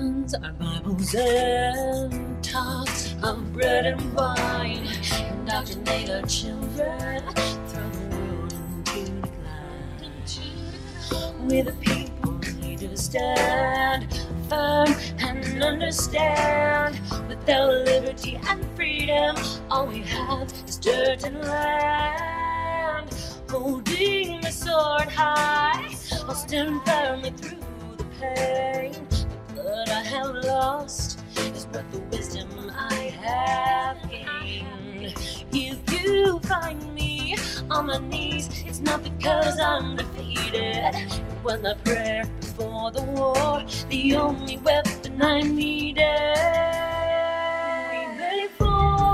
Our Bibles, and talks of bread and wine. Indoctrinate our children, throw the world into decline. We the people need to stand firm and understand. Without liberty and freedom, all we have is dirt and land. Holding the sword high, I'll stand firmly through the pain. Have lost is worth the wisdom I have gained. If you find me on my knees, it's not because I'm defeated. It was my prayer before the war, the only weapon I needed. We may fall,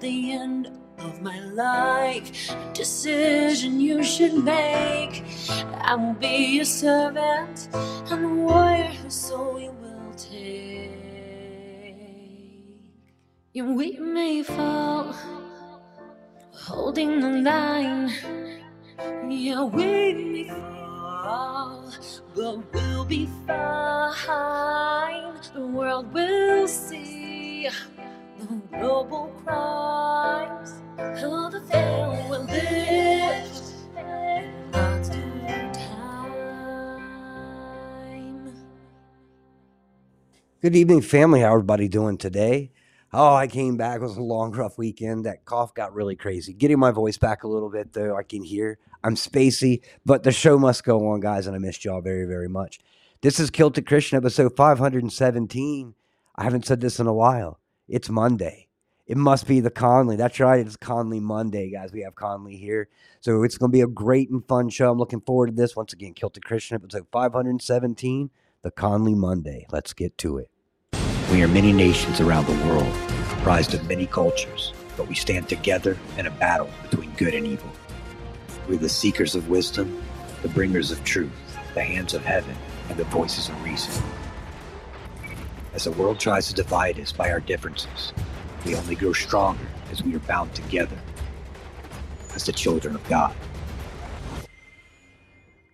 the end of my life, decision you should make, I will be a servant and a warrior whose soul you will take. Yeah, we may fall, holding the line. Yeah, we may fall, but we'll be fine. The world will see the global crimes. The will lift. Good evening, family. How everybody doing today? Oh, I came back. It was a long, rough weekend. That cough got really crazy. Getting my voice back a little bit, though. I can hear. I'm spacey, but the show must go on, guys, and I missed y'all very, very much. This is Kilted Christian, episode 517. I haven't said this in a while. It's Monday. It must be the Conlee. That's right. It's Conlee Monday, guys. We have Conlee here. So it's going to be a great and fun show. I'm looking forward to this. Once again, Kilted Christian, episode 517, the Conlee Monday. Let's get to it. We are many nations around the world, comprised of many cultures, but we stand together in a battle between good and evil. We're the seekers of wisdom, the bringers of truth, the hands of heaven, and the voices of reason. As the world tries to divide us by our differences, we only grow stronger as we are bound together as the children of God.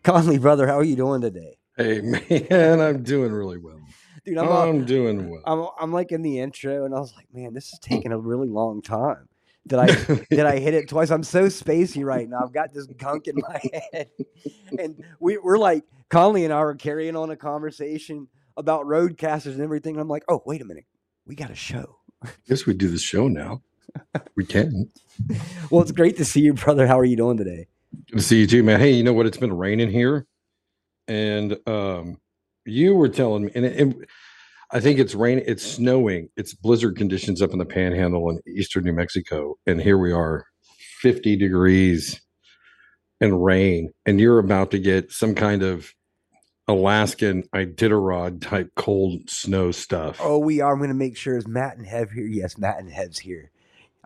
Conlee, brother, how are you doing today? Hey man, I'm doing really well. Dude, I'm, I'm, uh, doing well. I'm, I'm like in the intro, and I was like, man, this is taking a really long time. Did I did I hit it twice? I'm so spacey right now. I've got this gunk in my head, and we, we're like Conlee and I were carrying on a conversation about RodeCasters and everything. I'm like, oh, wait a minute, we got a show. Guess we do the show now. We can. Well, it's great to see you, brother. How are you doing today? Good to see you too, man. Hey, you know what? It's been raining here, and um, you were telling me, and it, it- I think it's raining. It's snowing. It's blizzard conditions up in the Panhandle in eastern New Mexico, and here we are, fifty degrees, and rain, and you're about to get some kind of Alaskan Iditarod type cold snow stuff. Oh, we are. I'm going to make sure is Matt and Hev here. Yes, Matt and Hev's here.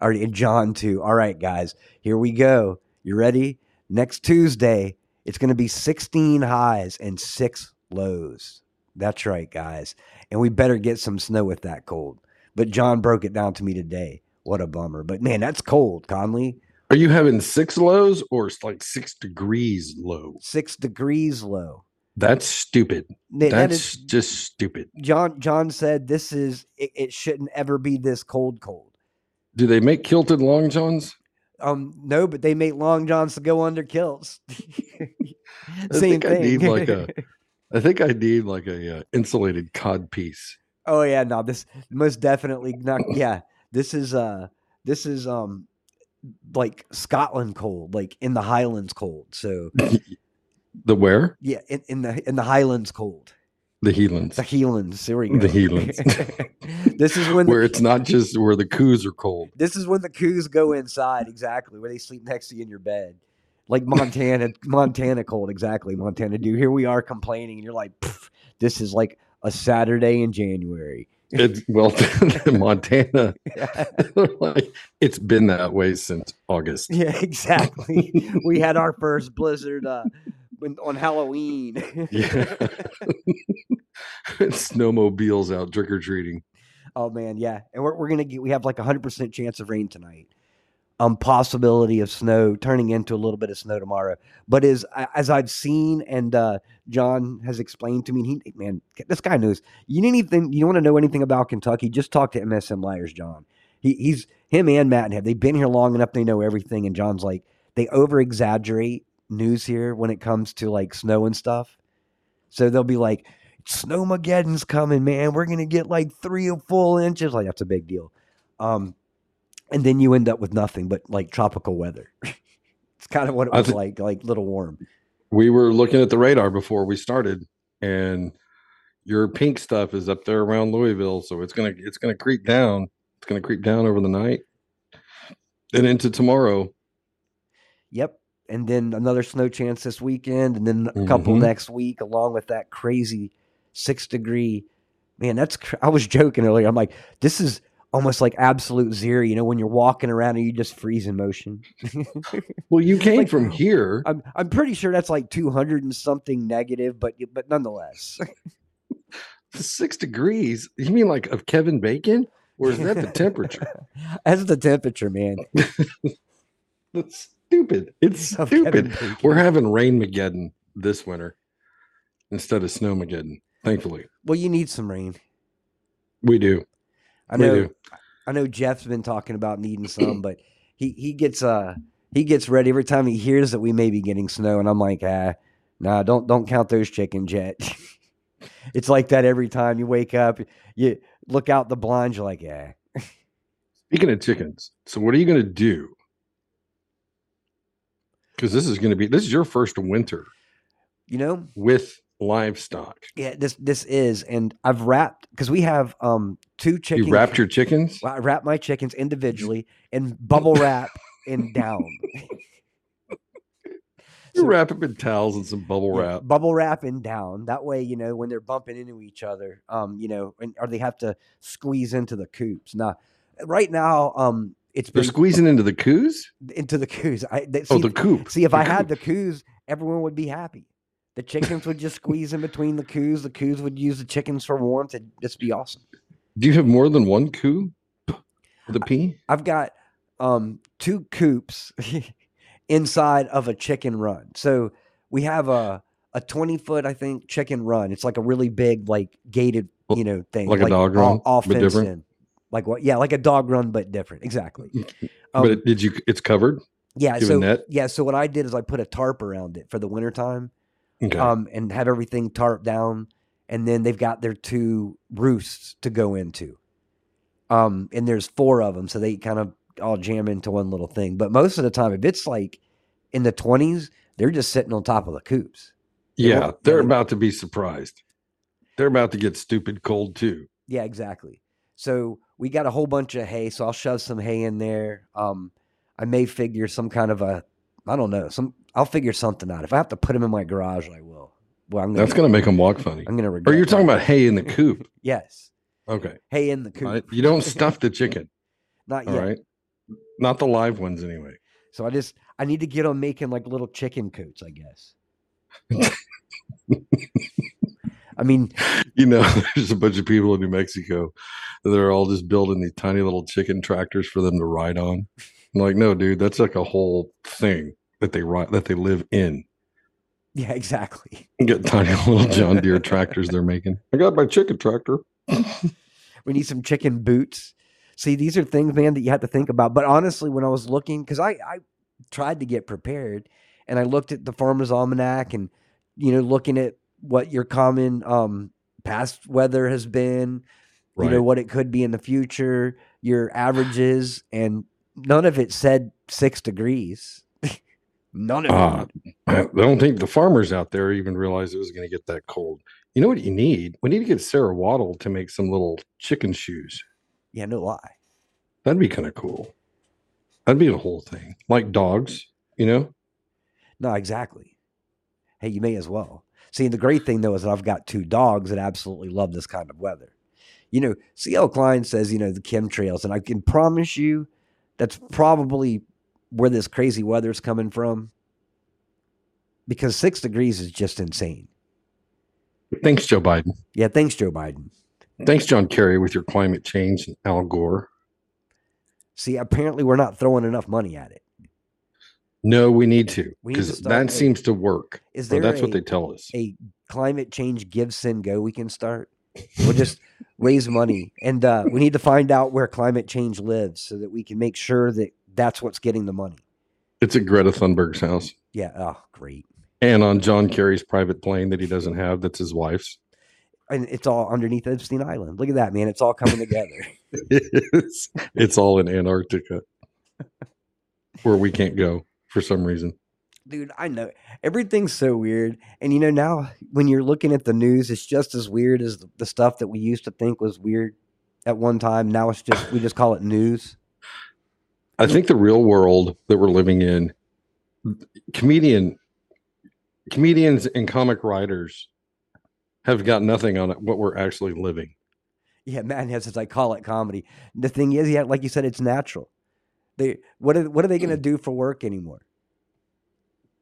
All right, and John too. All right, guys, here we go. You ready? Next Tuesday, it's going to be 16 highs and six lows. That's right, guys. And we better get some snow with that cold. But John broke it down to me today. What a bummer. But man, that's cold, Conlee. Are you having six lows or it's like six degrees low? Six degrees low. That's stupid. Th- that That's just stupid. John. John said this is it, it shouldn't ever be this cold. Cold. Do they make kilted long johns? Um, no, but they make long johns to go under kilts. Same think I need like a- I think I need like a uh, insulated cod piece. oh yeah, no, this most definitely not. Yeah, this is uh, this is um, like Scotland cold, like in the Highlands cold. So The where? yeah, in, in the in the Highlands cold, The Helands. the Heelands. There we go. The Heelands. this is when where the, it's not just where the coos are cold. this is when the coos go inside. Exactly where they sleep next to you in your bed. Like Montana, Montana cold, exactly. Montana do. Here we are complaining, and you're like, this is like a Saturday in January. It's well, Montana. like, it's been that way since August. Yeah, exactly. we had our first blizzard uh, on Halloween. Yeah. Snowmobiles out trick or treating. oh man, yeah, and we're we're gonna get. We have like a hundred percent chance of rain tonight. Um, possibility of snow turning into a little bit of snow tomorrow. But as as I've seen and uh, John has explained to me, he man, this guy knows. You need anything? You want to know anything about Kentucky? Just talk to MSM Liars, John. He, he's him and Matt and have they've been here long enough. They know everything. And John's like they over exaggerate news here when it comes to like snow and stuff. So they'll be like, Snowmageddon's coming, man. We're gonna get like three or full inches. Like that's a big deal. Um, and then you end up with nothing but like tropical weather. it's kind of what it was thi- like, like little warm. We were looking at the radar before we started, and your pink stuff is up there around Louisville, so it's gonna it's gonna creep down. It's gonna creep down over the night and into tomorrow. Yep. And then another snow chance this weekend, and then a couple Mhm. next week, along with that crazy six degree. Man, that's cr- I was joking earlier. I'm like, this is almost like absolute zero. You know, when you're walking around and you just freeze in motion. Well, you came Like- from here. I'm I'm pretty sure that's like 200 and something negative, but but nonetheless. Six degrees. You mean like of Kevin Bacon, or is that the temperature? That's the temperature, man. That's stupid. It's stupid. We're having rain mageddon this winter instead of snow mageddon. Thankfully, Well, you need some rain. we do. I know. do. I know Jeff's been talking about needing some, but he he gets uh he gets ready every time he hears that we may be getting snow, and I'm like, ah, nah, don't don't count those chickens yet. it's like that every time you wake up, you look out the blinds, you're like, yeah, Speaking of chickens, so what are you going to do? Because this is going to be this is your first winter you know, with livestock. yeah, this this is, and I've wrapped because we have um two chickens. You wrapped your chickens. Well, I wrap my chickens individually in bubble wrap and down. You So- wrap them in towels and some bubble Yeah, wrap. bubble wrap and down. That way, you know, when they're bumping into each other, um, you know, and, or they have to squeeze into the coops. Now, right now, um, it's They're squeezing into the coos. into the coos. I they, see, Oh, the coop. see if the I had the coos, everyone would be happy. The chickens would just squeeze in between the coos. The coos would use the chickens for warmth. It'd just be awesome. Do you have more than one coo? A P? I've got um two coops inside of a chicken run. So we have a a 20 foot, I think, chicken run. It's like a really big, like gated, you know, thing. Like a dog all- run, all but fenced different? in. Like what? Yeah, like a dog run, but different. Exactly. Um, but did you? It's covered. yeah. you have a So net? yeah. So what I did is I put a tarp around it for the wintertime, Okay. um, and have everything tarped down. and then they've got their two roosts to go into. Um, and there's four of them, so they kind of all jam into one little thing. But most of the time, if it's like in the 20s, they're just sitting on top of the coops. They Yeah, they're about to be surprised. They're about to get stupid cold too. Yeah, exactly. So we got a whole bunch of hay, so I'll shove some hay in there. Um, I may figure some kind of a, I don't know, some. I'll figure something out. If I have to put them in my garage, I will. Well, I'm gonna. That's going to make them walk funny. I'm gonna. Or regret you're talking that. about hay in the coop. Yes, Okay. hay in the coop. All right. You don't stuff the chicken. Not yet. right. Not the live ones anyway. So I just I need to get on making like little chicken coots, I guess. I mean, You know, there's a bunch of people in New Mexico that are all just building these tiny little chicken tractors for them to ride on. I'm like, no, dude, that's like a whole thing that they ride that they live in. yeah, exactly. Get tiny little John Deere tractors they're making. I got my chicken tractor. We need some chicken boots. See, these are things, man, that you have to think about. But honestly, when I was looking, because I, I tried to get prepared and I looked at the Farmer's Almanac and, you know, looking at what your common um, past weather has been, you know, what it could be in the future, your averages, and none of it said six degrees. none of Ah, it. I don't think the farmers out there even realized it was going to get that cold. You know what you need? We need to get Sarah Waddle to make some little chicken shoes. Yeah, no lie. That'd be kind of cool. That'd be the whole thing, like dogs. You know, No, exactly. Hey, you may as well. See, the great thing though is that I've got two dogs that absolutely love this kind of weather. You know, CL Klein says, you know, the chemtrails, and I can promise you that's probably where this crazy weather is coming from. Because six degrees is just insane. thanks, Joe Biden. Yeah, thanks, Joe Biden. Thanks, John Kerry, with your climate change and Al Gore. See, apparently we're not throwing enough money at it. No, we need to We need to because that a- seems to work. Is there that's a, what they tell us. a climate change give send go we can start? We'll just raise money, and uh, we need to find out where climate change lives so that we can make sure that that's what's getting the money. It's at Greta Thunberg's house Yeah. Oh, great. and on John Kerry's private plane that he doesn't have. That's his wife's. And it's all underneath Epstein Island. Look at that, man. It's all coming together. it's, it's all in Antarctica where we can't go for some reason. Dude, I know everything's so weird. And you know, now when you're looking at the news, it's just as weird as the, stuff that we used to think was weird at one time. Now it's just, we just call it news. I think the real world that we're living in, comedian, comedians and comic writers have got nothing on it, what we're actually living. Yeah, man has says I call it comedy. The thing is, yeah, like you said, it's natural. They what are what are they going to do for work anymore?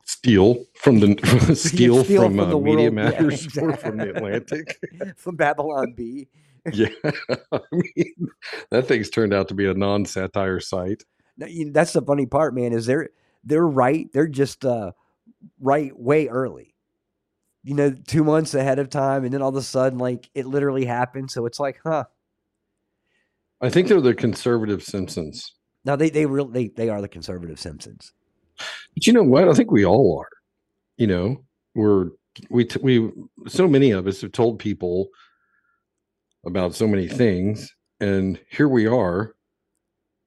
Steal from the steal, steal from, from uh, the Media world. Yeah, Matters or from the. Atlantic. From Babylon Bee. yeah, I mean, that thing's turned out to be a non-satire site. No, you- That's the funny part, man. Is they're they're right. They're just uh, right way early. You know, two months ahead of time, and then all of a sudden, like it literally happened. So it's like, huh? I think they're the conservative Simpsons. Now they they really they, they are the conservative Simpsons. But you know what? I think we all are. You know, we're we t- we so many of us have told people about so many things, and here we are,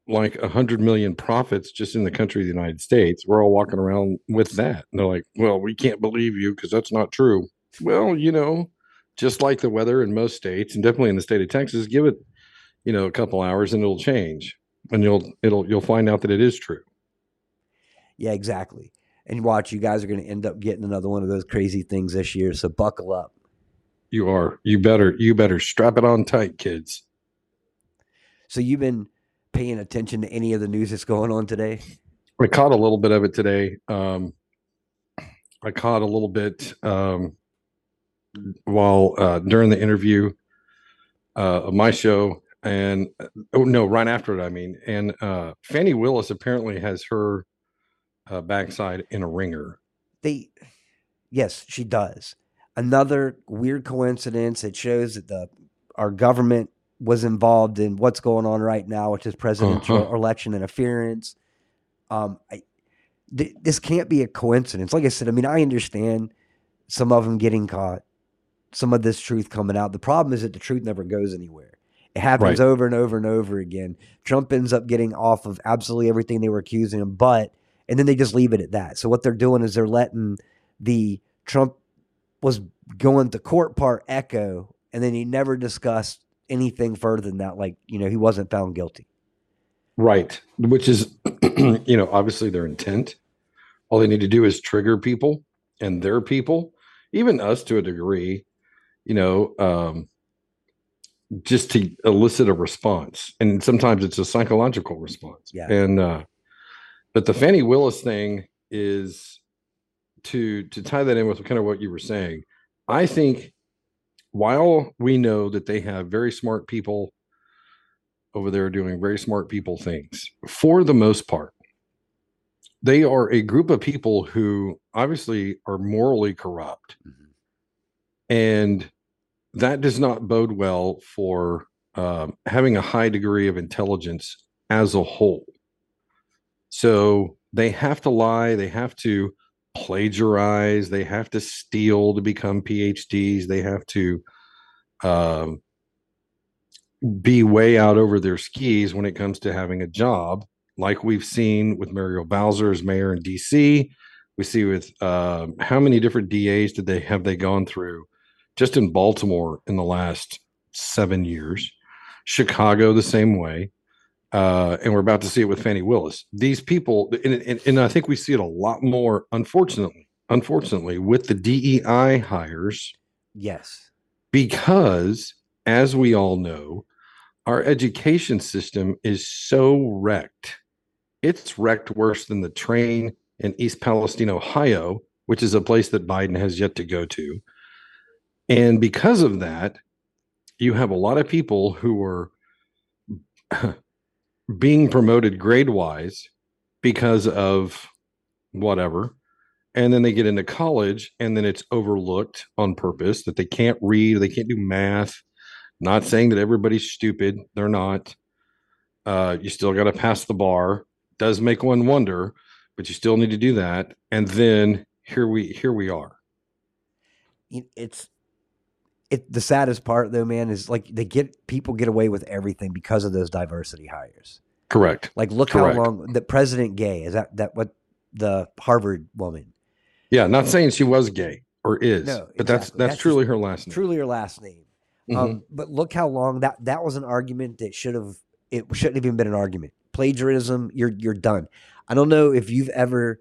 like a hundred million prophets just in the country of the United States. We're all walking around with that. And they're like, "Well, we can't believe you because that's not true." Well, you know, just like the weather in most states, and definitely in the state of Texas, give it, you know, a couple hours and it'll change, and you'll it'll you'll find out that it is true. Yeah, exactly. And watch, you guys are going to end up getting another one of those crazy things this year. So buckle up. You are. You better. You better strap it on tight, kids. So you've been paying attention to any of the news that's going on today? I caught a little bit of it today. Um, I caught a little bit um, while uh, during the interview uh, of my show, and oh no, right after it. I mean, and uh, Fani Willis apparently has her uh, backside in a wringer. They, yes, she does. Another weird coincidence. It shows that the our government was involved in what's going on right now, which is presidential Uh-huh. election interference. Um, I, th- this can't be a coincidence. Like I said, I mean, I understand some of them getting caught, some of this truth coming out. The problem is that the truth never goes anywhere. It happens Right. over and over and over again. Trump ends up getting off of absolutely everything they were accusing him, but and then they just leave it at that. So what they're doing is they're letting the Trump was going to court part echo, and then he never discussed anything further than that. Like you know, he wasn't found guilty. Right. Which is, you know, obviously their intent. All they need to do is trigger people and their people, even us to a degree, you know, um, just to elicit a response. And sometimes it's a psychological response. Yeah. And, uh, but the Fani Willis thing is to, to tie that in with kind of what you were saying. I think while we know that they have very smart people over there doing very smart people things for the most part they are a group of people who obviously are morally corrupt Mhm. and that does not bode well for um, having a high degree of intelligence as a whole so they have to lie they have to plagiarize they have to steal to become phds they have to um, be way out over their skis when it comes to having a job, like we've seen with Muriel Bowser as mayor in DC. We see with um, how many different DAs did they have they gone through just in Baltimore in the last seven years, Chicago the same way, uh, and we're about to see it with Fani Willis. These people, and, and, and I think we see it a lot more, unfortunately, unfortunately, with the DEI hires. Yes. because as we all know our education system is so wrecked. It's wrecked worse than the train in east palestine ohio which is a place that biden has yet to go to and because of that you have a lot of people who are being promoted grade wise because of whatever and then they get into college and then it's overlooked on purpose that they can't read they can't do math. Not saying that everybody's stupid they're not. Uh, you still got to pass the bar. Does make one wonder but you still need to do that and then here we here we are. It's it the saddest part though man is like they get people get away with everything because of those diversity hires. Correct. Like look Correct. how long the president gay is that that what the harvard woman? Yeah not saying she was gay or is No, but that's exactly. that's That's truly her last name. truly her last name. Mhm. um but look how long that that was an argument that should have it shouldn't have even been an argument. Plagiarism you're you're done. I don't know if you've ever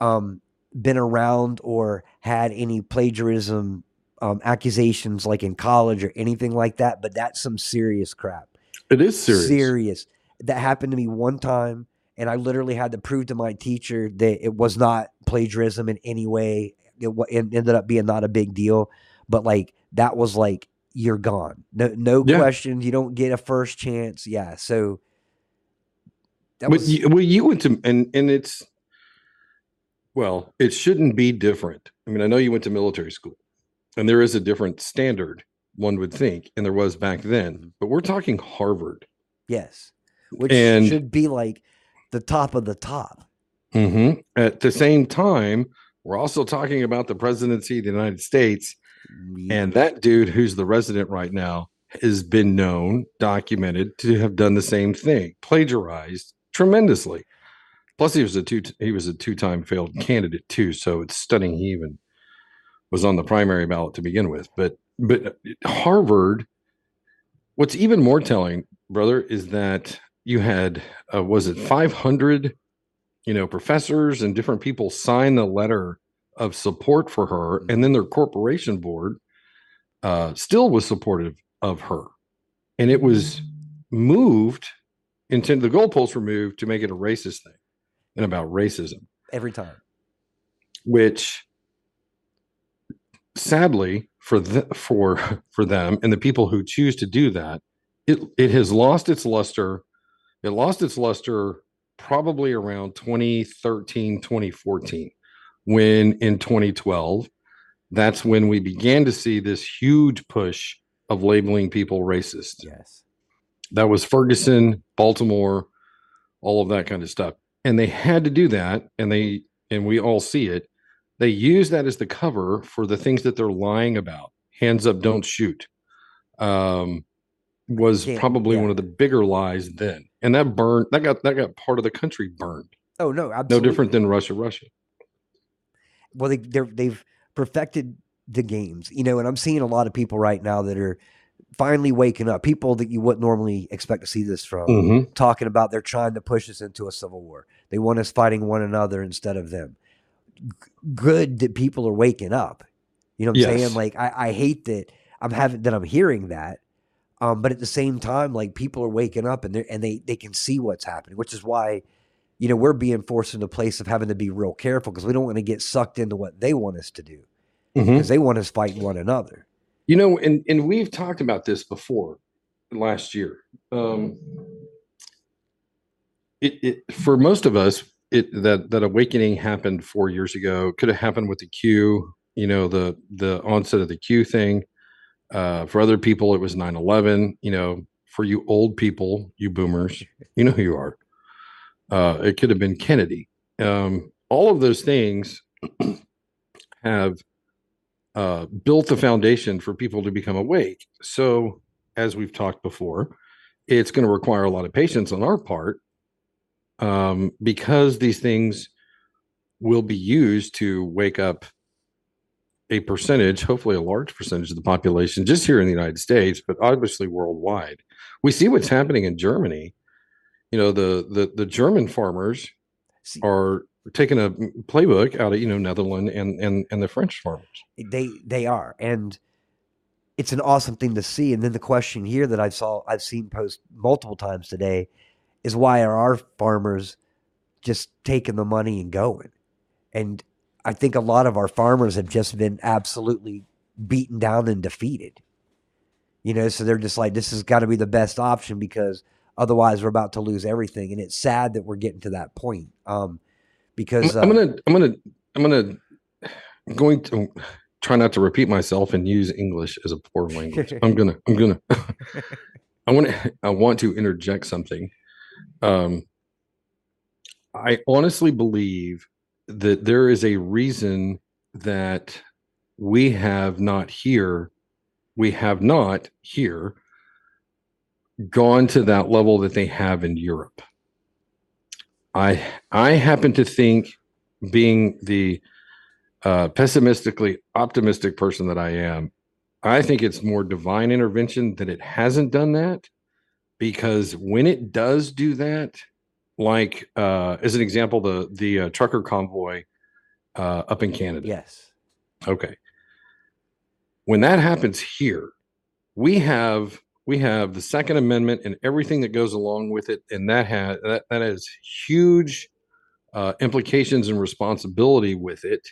um been around or had any plagiarism um, accusations like in college or anything like that but that's some serious crap it is serious serious. That happened to me one time, and I literally had to prove to my teacher that it was not plagiarism in any way. It, wa- it ended up being not a big deal, but like that was like you're gone. No, no Yeah. questions. You don't get a first chance. Yeah. So that but was you, well, you went to and and it's well, it shouldn't be different. I mean, I know you went to military school, and there is a different standard, one would think, and there was back then. But we're talking Harvard. yes, which And- should be like the top of the top. Mm-hmm. At the same time, we're also talking about the presidency of the United States, and that dude who's the resident right now has been known, documented to have done the same thing, plagiarized tremendously. Plus, he was a two he was a two time failed candidate too, so it's stunning he even was on the primary ballot to begin with. But but Harvard, what's even more telling, brother, is that you had uh, was it five hundred, you know, professors and different people sign the letter of support for her, and then their corporation board uh, still was supportive of her, and it was moved into the goalposts were moved to make it a racist thing and about racism, every time. which sadly for the, for for them and the people who choose to do that, it it has lost its luster. It lost its luster probably around 2013, 2014, when in 2012, that's when we began to see this huge push of labeling people racist Yes. that was Ferguson, Baltimore, all of that kind of stuff. And they had to do that, and they and we all see it. They use that as the cover for the things that they're lying about. hands up, don't shoot, um, was Can't- probably yeah. one of the bigger lies then, and that burned. That got that got part of the country burned. Oh no, No different than Russia, Russia. well they they're, they've perfected the games you know and i'm seeing a lot of people right now that are finally waking up people that you wouldn't normally expect to see this from hmm talking about they're trying to push us into a civil war they want us fighting one another instead of them good that people are waking up you know what i'm Yes. saying like I, I hate that i'm having that i'm hearing that um, but at the same time like people are waking up and they and they they can see what's happening which is why you know we're being forced into a place of having to be real careful because we don't want to get sucked into what they want us to do because they want us fighting one another. You know, and and we've talked about this before last year. Um, it, it for most of us, it that that awakening happened four years ago. Could have happened with the Q. You know, the the onset of the Q thing. Uh, for other people, it was 9-11. You know, for you old people, you boomers, you know who you are. Uh, it could have been Kennedy. Um, all of those things have uh, built the foundation for people to become awake. So, as we've talked before, it's going to require a lot of patience on our part um, because these things will be used to wake up a percentage, hopefully a large percentage of the population, just here in the United States, but obviously worldwide. We see what's happening in Germany. You know, the the the German farmers are taking a playbook out of you know Netherlands and and and the French farmers. they they are, and it's an awesome thing to see. And then the question here that I saw I've seen post multiple times today is why are our farmers just taking the money and going? And I think a lot of our farmers have just been absolutely beaten down and defeated. You know, so they're just like, this has got to be the best option because otherwise we're about to lose everything. And it's sad that we're getting to that point. Um, because I'm, I'm uh, gonna I'm gonna I'm gonna I'm going to try not to repeat myself and use English as a poor language. I'm gonna I'm gonna I want to I want to interject something. Um, I honestly believe that there is a reason that we have not here, we have not here gone to that level that they have in Europe. I I happen to think, being the uh, pessimistically optimistic person that I am, I think it's more divine intervention that it hasn't done that, because when it does do that, like uh, as an example, the the uh, trucker convoy uh, up in Canada. yes, Okay. When that happens here, we have we have the Second Amendment and everything that goes along with it, and that has that, that has huge uh, implications and responsibility with it.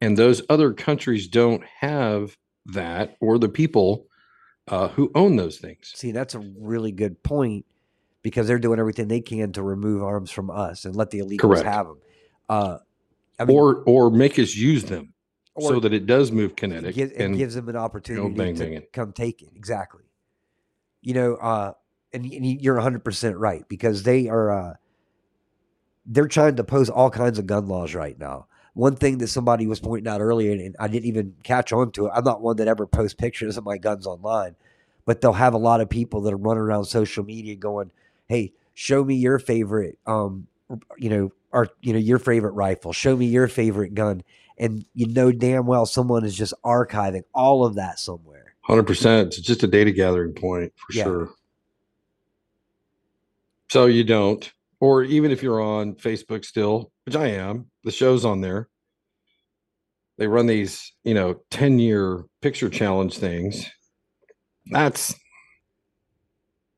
And those other countries don't have that, or the people uh, who own those things. See, that's a really good point because they're doing everything they can to remove arms from us and let the illegals Correct. have them. Uh, I mean, or or make us use them so that it does move it, kinetic gives, it and gives them an opportunity bang, to bang it. come take it. Exactly. You know, uh, and, and you're 100% right because they are, uh, they're trying to pose all kinds of gun laws right now. One thing that somebody was pointing out earlier, and I didn't even catch on to it. I'm not one that ever posts pictures of my guns online, but they'll have a lot of people that are running around social media going, "Hey, show me your favorite, um, you know, or you know, your favorite rifle. Show me your favorite gun." And you know damn well someone is just archiving all of that somewhere. Hundred percent. It's just a data gathering point for Yeah. sure. So you don't, or even if you're on Facebook still, which I am, the show's on there. They run these, you know, ten year picture challenge things. That's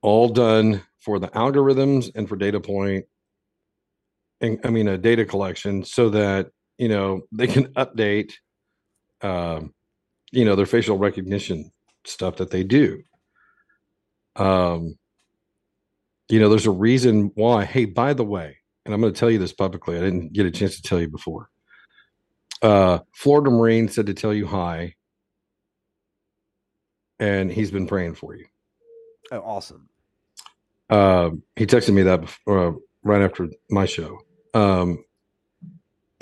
all done for the algorithms and for data point, and I mean a data collection, so that you know they can update, um, you know, their facial recognition stuff that they do. Um, you know, there's a reason why. Hey, by the way, and I'm going to tell you this publicly. I didn't get a chance to tell you before. Uh, Florida Marine said to tell you hi, and he's been praying for you. Oh, awesome. Um, he texted me that before, uh, right after my show. Um,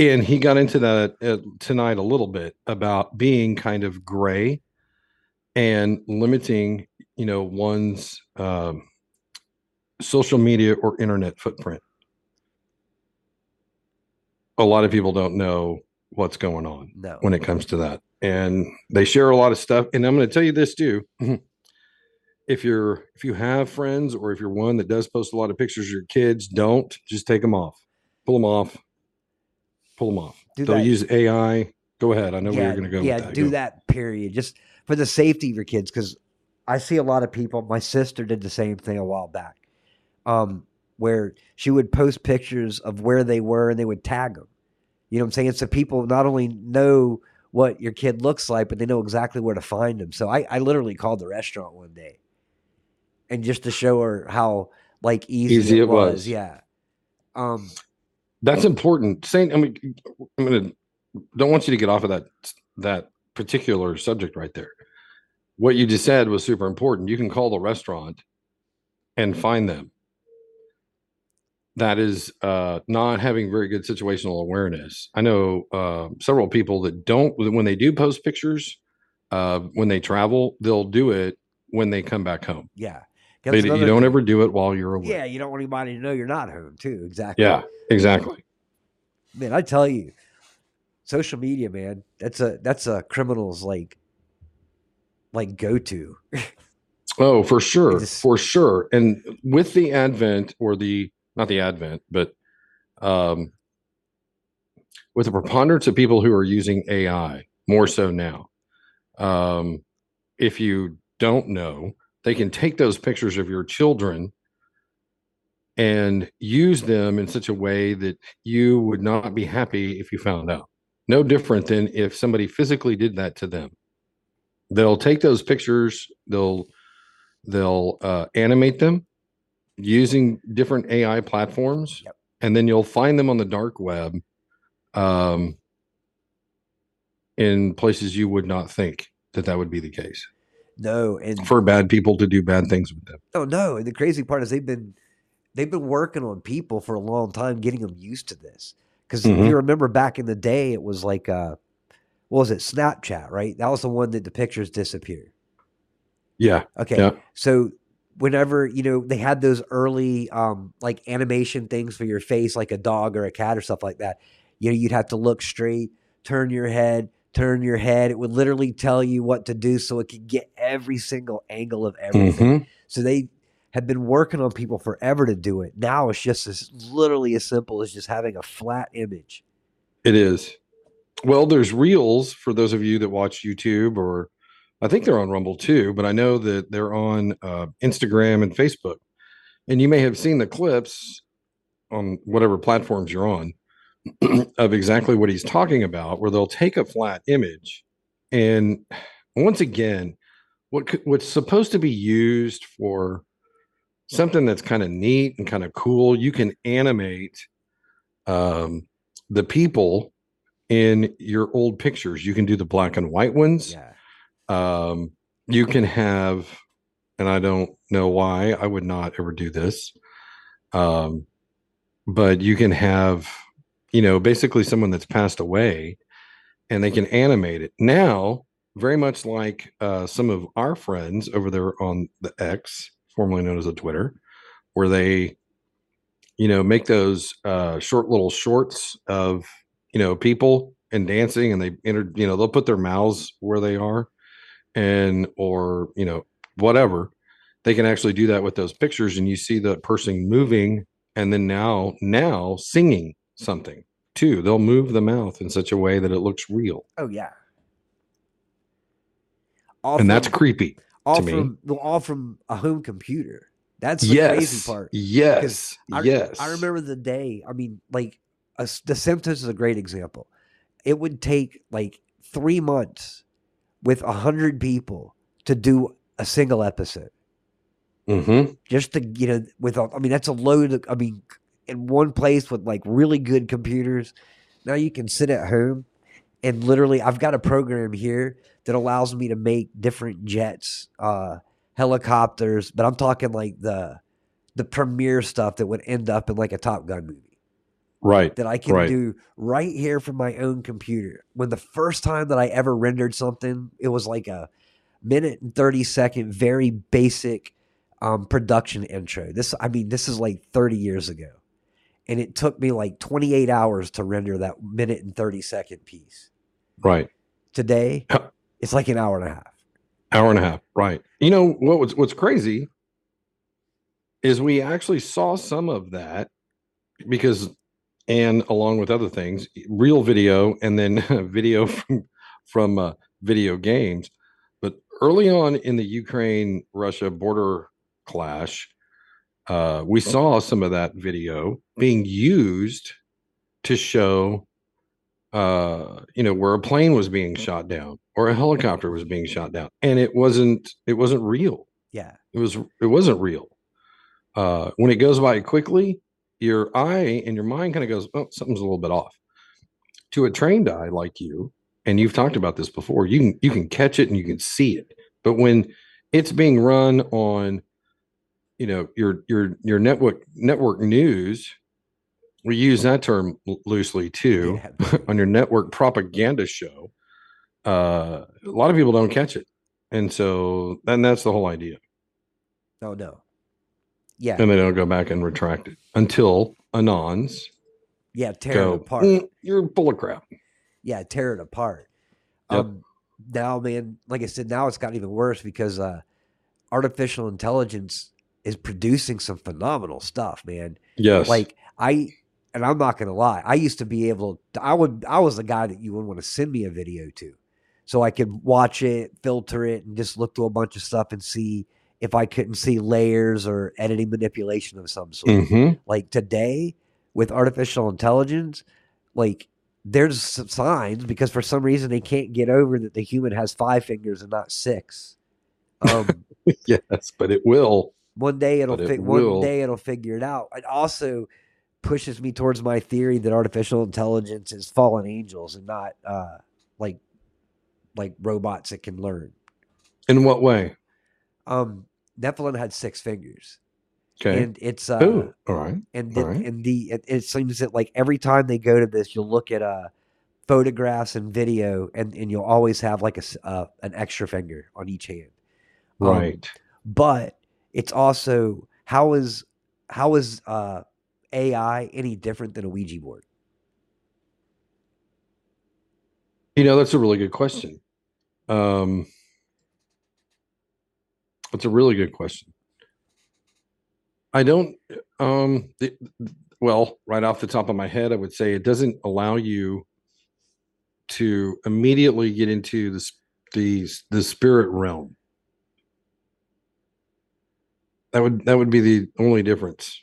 and he got into that uh, tonight a little bit about being kind of gray and limiting, you know, one's um, social media or internet footprint. A lot of people don't know what's going on No. when it comes to that. And they share a lot of stuff. And I'm going to tell you this too. if you're if you have friends or if you're one that does post a lot of pictures of your kids, don't just take them off. Pull them off. Pull them off. Do They'll that. use AI. Go ahead. I know where you're going to go. yeah, with that. do Go. that. Period. Just for the safety of your kids, because I see a lot of people. My sister did the same thing a while back, um, where she would post pictures of where they were and they would tag them. You know what I'm saying? So people not only know what your kid looks like, but they know exactly where to find them. So I, I literally called the restaurant one day, and just to show her how like easy, Easy it, it was. was. Yeah. Um. That's important. Saying, I mean, I'm gonna don't want you to get off of that that particular subject right there. What you just said was super important. You can call the restaurant and find them. That is uh, not having very good situational awareness. I know uh, several people that don't when they do post pictures uh, when they travel, they'll do it when they come back home. Yeah. They, you don't thing. ever do it while you're away. Yeah, you don't want anybody to know you're not home too. Exactly. yeah, exactly. man i tell you social media man that's a that's a criminal's like like go-to Oh, for sure, just- for sure. And with the advent or the not the advent, but um with the preponderance of people who are using AI more so now. Um if you don't know, they can take those pictures of your children and use them in such a way that you would not be happy if you found out. No different than if somebody physically did that to them. They'll take those pictures, they'll they'll uh, animate them using different AI platforms, Yep. and then you'll find them on the dark web um, in places you would not think that that would be the case no and for bad people to do bad things with them. oh no and the crazy part is they've been they've been working on people for a long time getting them used to this because if Mhm. you remember back in the day it was like uh what was it snapchat right that was the one that the pictures disappeared Yeah, okay Yeah. so whenever you know they had those early um like animation things for your face like a dog or a cat or stuff like that you know you'd have to look straight turn your head turn your head it would literally tell you what to do so it could get every single angle of everything Mhm. so they had been working on people forever to do it now it's just as literally as simple as just having a flat image it is. Well, there's reels for those of you that watch YouTube, or I think they're on Rumble too, but I know that they're on uh, Instagram and Facebook. And you may have seen the clips on whatever platforms you're on of exactly what he's talking about, where they'll take a flat image and once again, what what's supposed to be used for something that's kind of neat and kind of cool, you can animate um, the people in your old pictures. You can do the black and white ones. yeah Um, you can have, and I don't know why I would not ever do this. Um, but you can have, you know, basically someone that's passed away and they can animate it. Now, very much like uh, some of our friends over there on the X, formerly known as the Twitter, where they, you know, make those uh, short little shorts of, you know, people and dancing and they enter, you know, they'll put their mouths where they are and, or, you know, whatever. They can actually do that with those pictures and you see the person moving and then now, now singing something too. They'll move the mouth in such a way that it looks real. oh yeah all and that's creepy. all from well, all from a home computer that's the yes. crazy part Yes. I, yes. I remember the day. I mean, like, a The Simpsons is a great example. It would take like three months with a hundred people to do a single episode, Mm-hmm. just to you know, with I mean, that's a load. Of, I mean, in one place with like really good computers. Now you can sit at home and literally, I've got a program here that allows me to make different jets, uh, helicopters, but I'm talking like the the premiere stuff that would end up in like a Top Gun movie Right. that I can Right. do right here from my own computer. When the first time that I ever rendered something, it was like a minute and 30 second, very basic um, production intro. This, I mean, this is like 30 years ago. And it took me like 28 hours to render that minute and 30 second piece. Right. Today, it's like an hour and a half. Hour and a half. Right. You know what was what's crazy is we actually saw some of that because and along with other things, real video and then video from from uh, video games. But early on in the Ukraine Russia border clash, uh, we saw some of that video being used to show, uh, you know, where a plane was being shot down or a helicopter was being shot down, and it wasn't it wasn't real. Yeah. It was it wasn't real. Uh, when it goes by quickly, your eye and your mind kind of goes, "Oh, something's a little bit off." To a trained eye like you, and you've talked about this before, you can you can catch it and you can see it. But when it's being run on, you know, your your your network network news, we use that term loosely too Yeah. on your network propaganda show. Uh, a lot of people don't catch it, and so then that's the whole idea Oh, no. Yeah. and they don't go back and retract it until anons Yeah. Tear go, it apart. "Mm, you're full of crap. yeah, tear it apart. Yep. Um, now, man, like I said, now it's gotten even worse because uh, artificial intelligence is producing some phenomenal stuff, man. Yes. Like I, and I'm not gonna lie, I used to be able. To, I would, I was the guy that you would want to send me a video to, so I could watch it, filter it, and just look through a bunch of stuff and see if I couldn't see layers or editing manipulation of some sort Mhm. like today with artificial intelligence like there's some signs because for some reason they can't get over that the human has five fingers and not six um yes, but it will. one day it'll it fi- one day it'll figure it out it also pushes me towards my theory that artificial intelligence is fallen angels and not uh like like robots that can learn In what way? Um nephilim had six fingers Okay. and it's uh oh, all right. and the, and the it, it seems that like every time they go to this you'll look at uh photographs and video and and you'll always have like a s- uh, an extra finger on each hand Um, Right. but it's also how is how is uh ai any different than a ouija board You know, that's a really good question. Um, it's a really good question. I don't, um, the, well, right off the top of my head, I would say it doesn't allow you to immediately get into the, the, the spirit realm. That would, that would be the only difference.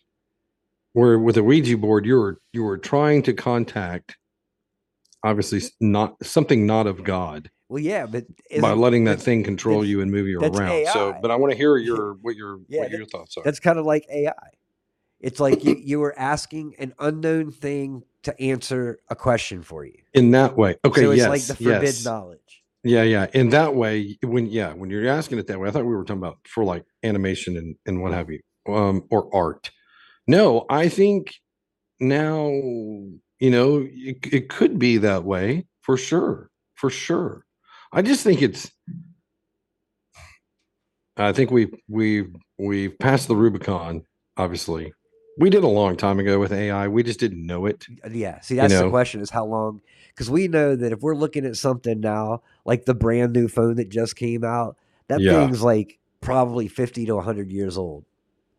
Where with a Ouija board, you were, you were trying to contact obviously not something not of God well yeah but by letting that thing control you and move you around. So, but I want to hear your what your Yeah, what your thoughts are. that's kind of like ai it's like you, you were asking an unknown thing to answer a question for you In that way, okay, so it's yes, like the forbidden yes, knowledge yeah, yeah. In that way, when yeah, when you're asking it that way, I thought we were talking about for like animation and and what have you, um, or art. No, I think now you know it, it could be that way for sure, for sure. I just think it's. I think we we we've passed the Rubicon. Obviously, we did a long time ago with AI. We just didn't know it. Yeah. See, that's the know? question is how long? Because we know that if we're looking at something now, like the brand new phone that just came out, that Yeah. thing's like probably 50 to 100 years old.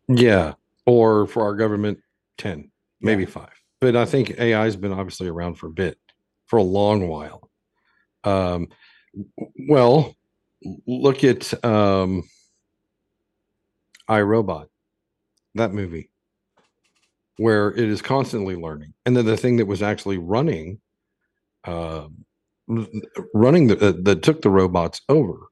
Yeah, or for our government, ten, maybe Yeah. five. But I think AI has been obviously around for a bit, for a long while. Um, well, look at um, iRobot, that movie, where it is constantly learning, and then the thing that was actually running, uh, running the, that took the robots over,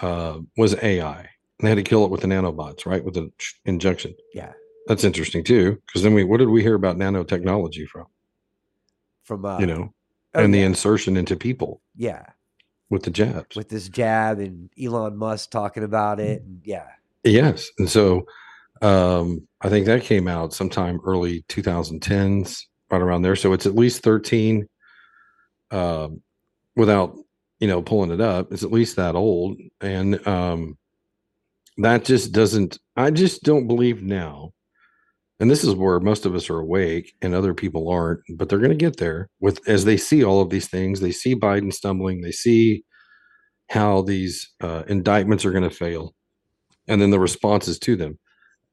uh, was AI. And They had to kill it with the nanobots, right? With the injection. Yeah. That's interesting too, because then we what did we hear about nanotechnology from? From, uh, you know, oh, and the insertion into people yeah. With the jabs. With this jab and Elon Musk talking about it. And yeah. yes, and so um, I think that came out sometime early 2010s, right around there. So it's at least 13 um, without you know, pulling it up. It's at least that old. And um, that just doesn't, I just don't believe now. And this is where most of us are awake and other people aren't, but they're going to get there with as they see all of these things. They see Biden stumbling, they see how these uh, indictments are going to fail, and then the responses to them.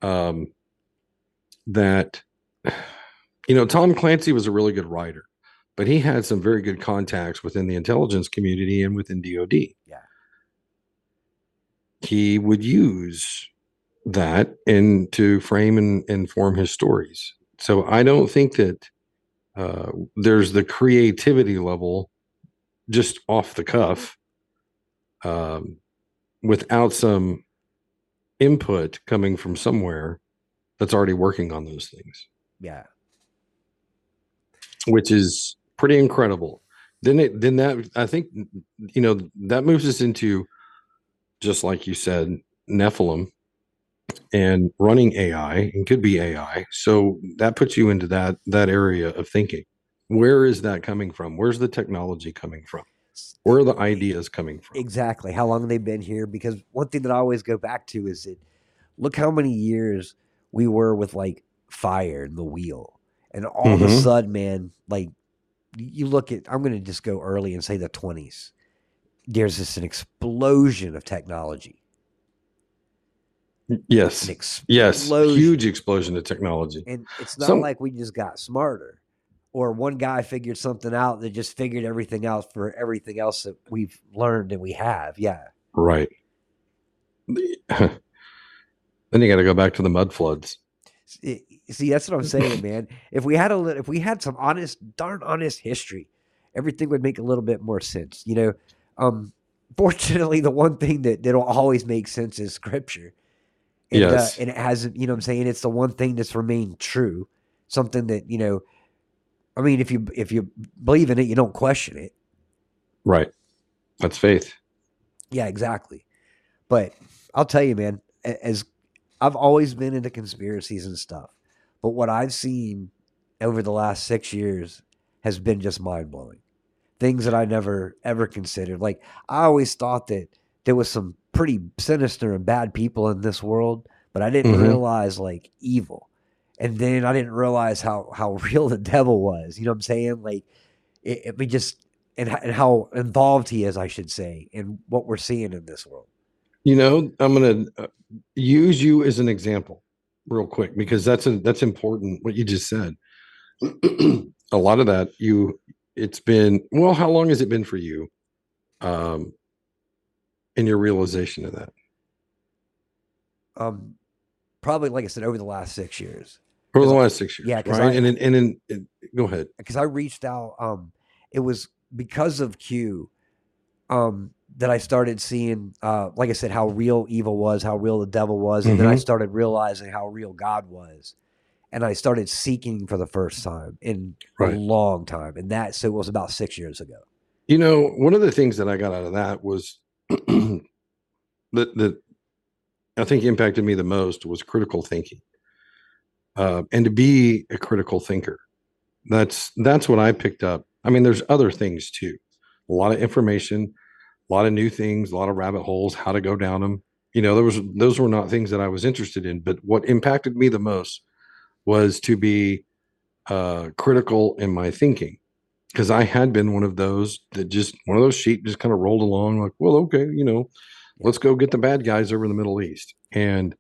Um, that, you know, Tom Clancy was a really good writer but he had some very good contacts within the intelligence community and within DOD. Yeah. He would use that and to frame and, and form his stories. So I don't think that uh, there's the creativity level just off the cuff um, without some input coming from somewhere that's already working on those things. Yeah. Which is pretty incredible. Then it then that I think you know that moves us into just like you said, Nephilim and running AI and could be AI. So that puts you into that that area of thinking. Where is that coming from? Where's the technology coming from? Where are the ideas coming from? Exactly. How long they've been here? Because one thing that I always go back to is that look how many years we were with like fire and the wheel. And all mm-hmm. of a mm-hmm. sudden, man, like you look at i'm going to just go early and say the 20s there's just an explosion of technology yes. yes. huge explosion of technology. And it's not Some, like we just got smarter or one guy figured something out that just figured everything out for everything else that we've learned and we have. Yeah. Right. Then you got to go back to the mud floods. See, that's what I'm saying, man. If we had a if we had some honest, darn honest history, everything would make a little bit more sense. You know, um, fortunately, the one thing that that'll always make sense is scripture. And, uh, yes, uh, and it has you know I'm saying it's the one thing that's remained true. Something that you know, I mean, if you if you believe in it, you don't question it. Right, that's faith. Yeah, exactly. But I'll tell you, man, as I've always been into conspiracies and stuff. But what I've seen over the last six years has been just mind blowing. Things that I never ever considered. Like I always thought that there was some pretty sinister and bad people in this world, but I didn't mm-hmm. realize like evil. And then I didn't realize how how real the devil was. You know what I'm saying? Like it, it we just and, and how involved he is, I should say, in what we're seeing in this world. You know, I'm going to uh, use you as an example real quick because that's a that's important what you just said a lot of that you it's been well how long has it been for you um in your realization of that um probably like i said over the last six years over the last six years yeah right I, and in, and in, in go ahead because i reached out um it was because of q um that I started seeing, uh, like I said, how real evil was, how real the devil was, and mm-hmm. then I mm-hmm. started realizing how real God was, and I started seeking for the first time in right. a long time, and that so it was about six years ago. You know, one of the things that I got out of that was that that I think impacted me the most was critical thinking, uh, and to be a critical thinker. That's that's what I picked up. I mean, there's other things too. A lot of information a lot of new things, a lot of rabbit holes, how to go down them. You know, there was those were not things that I was interested in, but what impacted me the most was to be uh, critical in my thinking because I had been one of those that just one of those sheep just kind of rolled along like, well, okay, you know, let's go get the bad guys over in the Middle East, and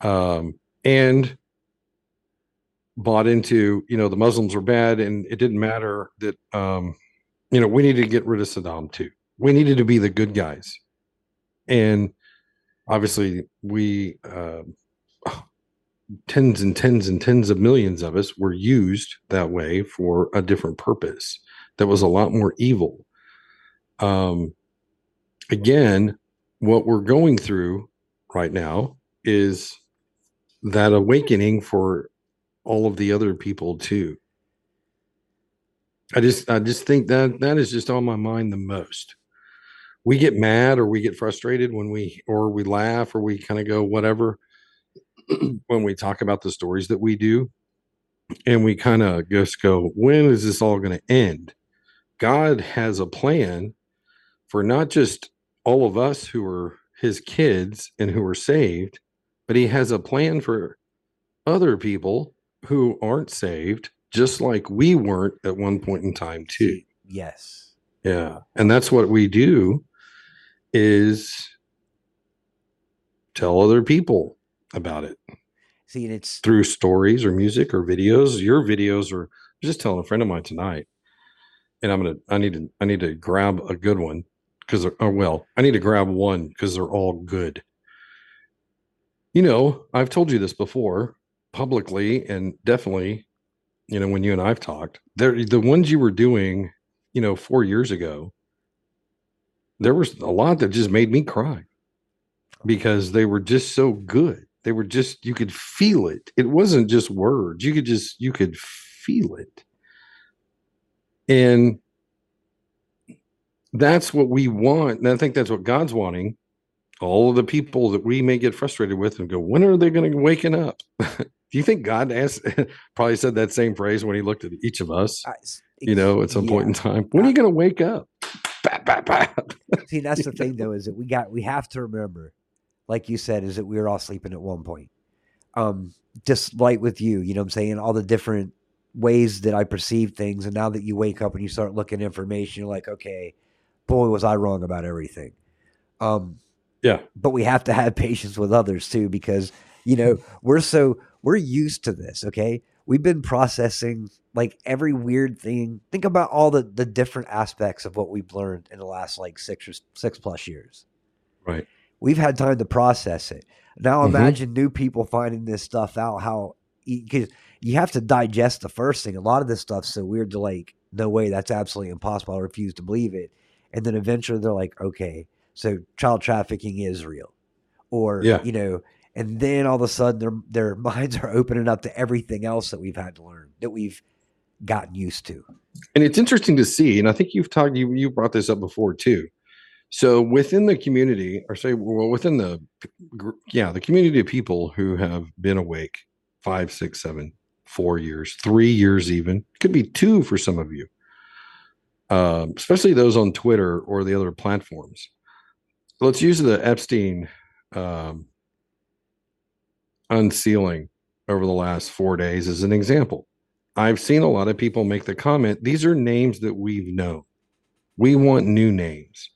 um, and bought into you know the Muslims were bad, and it didn't matter that um, you know we needed to get rid of Saddam too. We needed to be the good guys. And obviously we uh, tens and tens and tens of millions of us were used that way for a different purpose that was a lot more evil. Um again what we're going through right now is that awakening for all of the other people too. I just i just think that that is just on my mind the most. We get mad or we get frustrated when we or we laugh or we kind of go whatever when we talk about the stories that we do and we kind of just go when is this all going to end god has a plan for not just all of us who are his kids and who are saved, but he has a plan for other people who aren't saved, just like we weren't at one point in time, too. Yes. Yeah. And that's what we do is tell other people about it See, and it's through stories or music or videos. Your videos are I was just telling a friend of mine tonight, and I'm gonna I need to I need to grab a good one because oh well, I need to grab one because they're all good. You know, I've told you this before publicly and definitely, you know, when you and I've talked, they're the ones you were doing, you know, four years ago. There was a lot that just made me cry because they were just so good. They were just you could feel it. It wasn't just words. You could just you could feel it. And that's what we want. And I think that's what God's wanting. All of the people that we may get frustrated with and go, when are they going to waken up? Do you think God asked, probably said that same phrase when he looked at each of us, I- you know, at some point in time? When are you going to wake up? Bat, bat, bat. See, that's the thing though, is that we got we have to remember, like you said, is that we were all sleeping at one point. Um, just like with you, you know what I'm saying? All the different ways that I perceive things, and now that you wake up and you start looking at information, you're like, okay, boy, was I wrong about everything. Um, Yeah. but we have to have patience with others too, because you know we're so we're used to this. Okay, we've been processing like every weird thing. Think about all the the different aspects of what we've learned in the last like six or six plus years. Right. We've had time to process it. Now Mhm. imagine new people finding this stuff out. How because you have to digest the first thing. A lot of this stuff's so weird to like. No way, that's absolutely impossible. I refuse to believe it. And then eventually they're like, okay, so child trafficking is real, or Yeah. you know, and then all of a sudden their their minds are opening up to everything else that we've had to learn that we've gotten used to. and it's interesting to see and i think you've talked you you brought this up before too so within the community or say well within the yeah the community of people who have been awake five six seven four years three years even could be two for some of you um, especially those on twitter or the other platforms let's use the epstein um, unsealing over the last four days as an example I've seen a lot of people make the comment these are names that we've known. We want new names.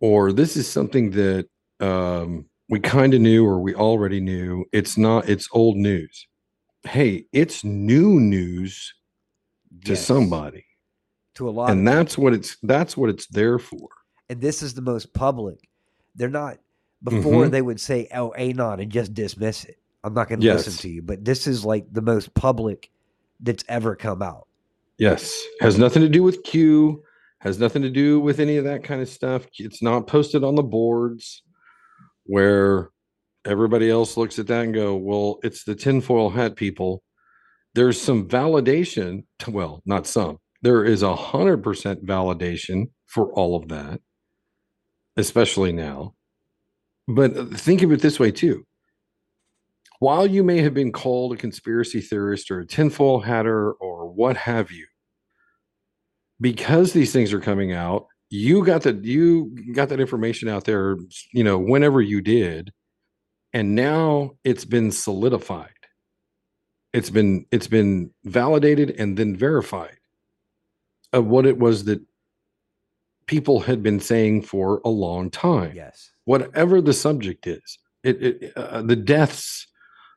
Or this is something that um, we kind of knew or we already knew. It's not, it's old news. Hey, it's new news to Yes. somebody. to a lot, And that's what it's that's what it's there for. and this is the most public. They're not before Mhm. they would say "oh anon" and just dismiss it. I'm not going to listen to you, but this is like the most public that's ever come out. Yes. Has nothing to do with Q, has nothing to do with any of that kind of stuff. It's not posted on the boards where everybody else looks at that and go, well, it's the tinfoil hat people. There's some validation, to, well, not some. There is a hundred percent validation for all of that, especially now. But uh, think of it this way too. While you may have been called a conspiracy theorist or a tinfoil hatter or what have you, because these things are coming out, you got that you got that information out there, you know, whenever you did, and now it's been solidified. It's been it's been validated and then verified of what it was that people had been saying for a long time Yes. whatever the subject is it, it uh, the deaths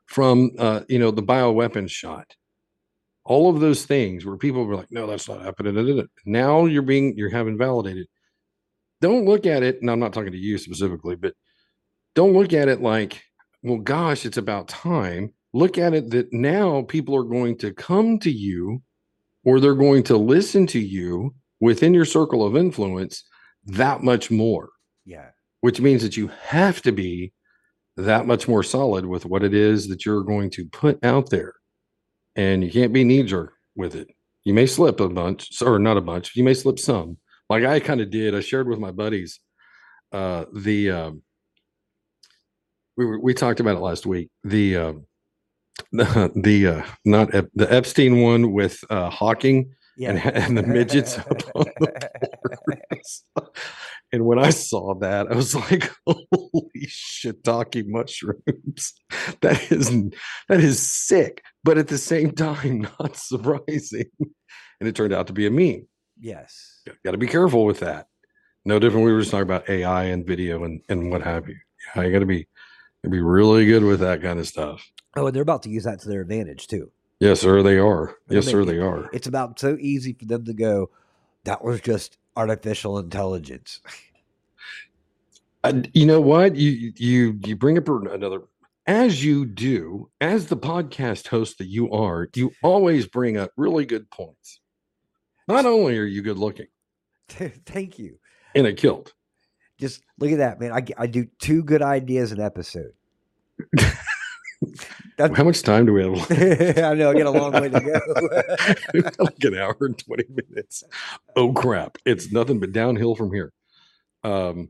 from uh, you know the bioweapon shot all of those things where people were like no that's not happening da, da, da." now you're being you're having validated don't look at it and i'm not talking to you specifically but don't look at it like well gosh it's about time look at it that now people are going to come to you or they're going to listen to you within your circle of influence that much more Yeah. which means that you have to be that much more solid with what it is that you're going to put out there. And you can't be knee jerk with it. You may slip a bunch, or not a bunch, you may slip some. Like I kind of did. I shared with my buddies uh the um we were, we talked about it last week. The um the, the uh not Ep- the Epstein one with uh Hawking Yeah. and, and the midgets up on the. and when I saw that, I was like, "Holy shit, shiitake mushrooms! That is that is sick, but at the same time, not surprising." And it turned out to be a meme. Yes. Got to be careful with that. No different. We were just talking about AI and video and and what have you. Yeah, you got to be gotta be really good with that kind of stuff. Oh, and they're about to use that to their advantage too. Yes, sir. They are. Yes, sir. They are. It's about so easy for them to go, that was just artificial intelligence. Uh, you know what? You you you bring up another as you do as the podcast host that you are. You always bring up really good points. Not only are you good looking Thank you. in a kilt, Just look at that, man. I, I do two good ideas an episode. That's- how much time do we have? I know I got a long way to go. Like an hour and 20 minutes. Oh crap. It's nothing but downhill from here. Um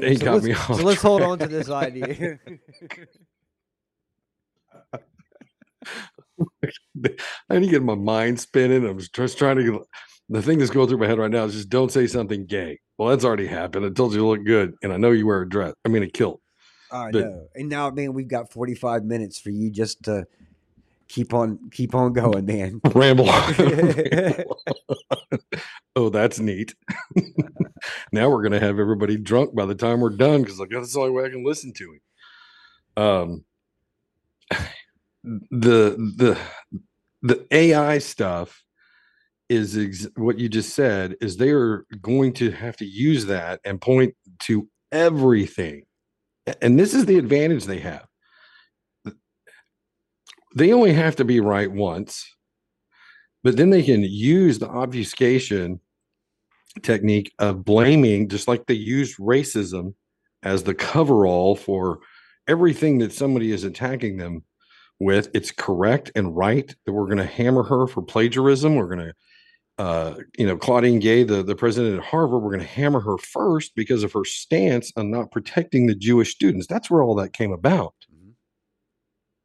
he so got let's, me off. so let's hold on to this idea. I need to get my mind spinning. I'm just just trying to get the thing that's going through my head right now is just don't say something gay. Well, that's already happened. I told you to look good, and I know you wear a dress. I mean a kilt. I But- know. And now, man, we've got 45 minutes for you just to keep on keep on going, man. Ramble. oh, that's neat. now we're gonna have everybody drunk by the time we're done because like that's the only way I can listen to him. Um, the the the AI stuff is ex- what you just said is they are going to have to use that and point to everything, and this is the advantage they have. They only have to be right once, but then they can use the obfuscation technique of blaming, just like they used racism as the coverall for everything that somebody is attacking them with. It's correct and right that we're going to hammer her for plagiarism. We're going to, uh, you know, Claudine Gay, the, the president at Harvard, we're going to hammer her first because of her stance on not protecting the Jewish students. That's where all that came about. Mhm.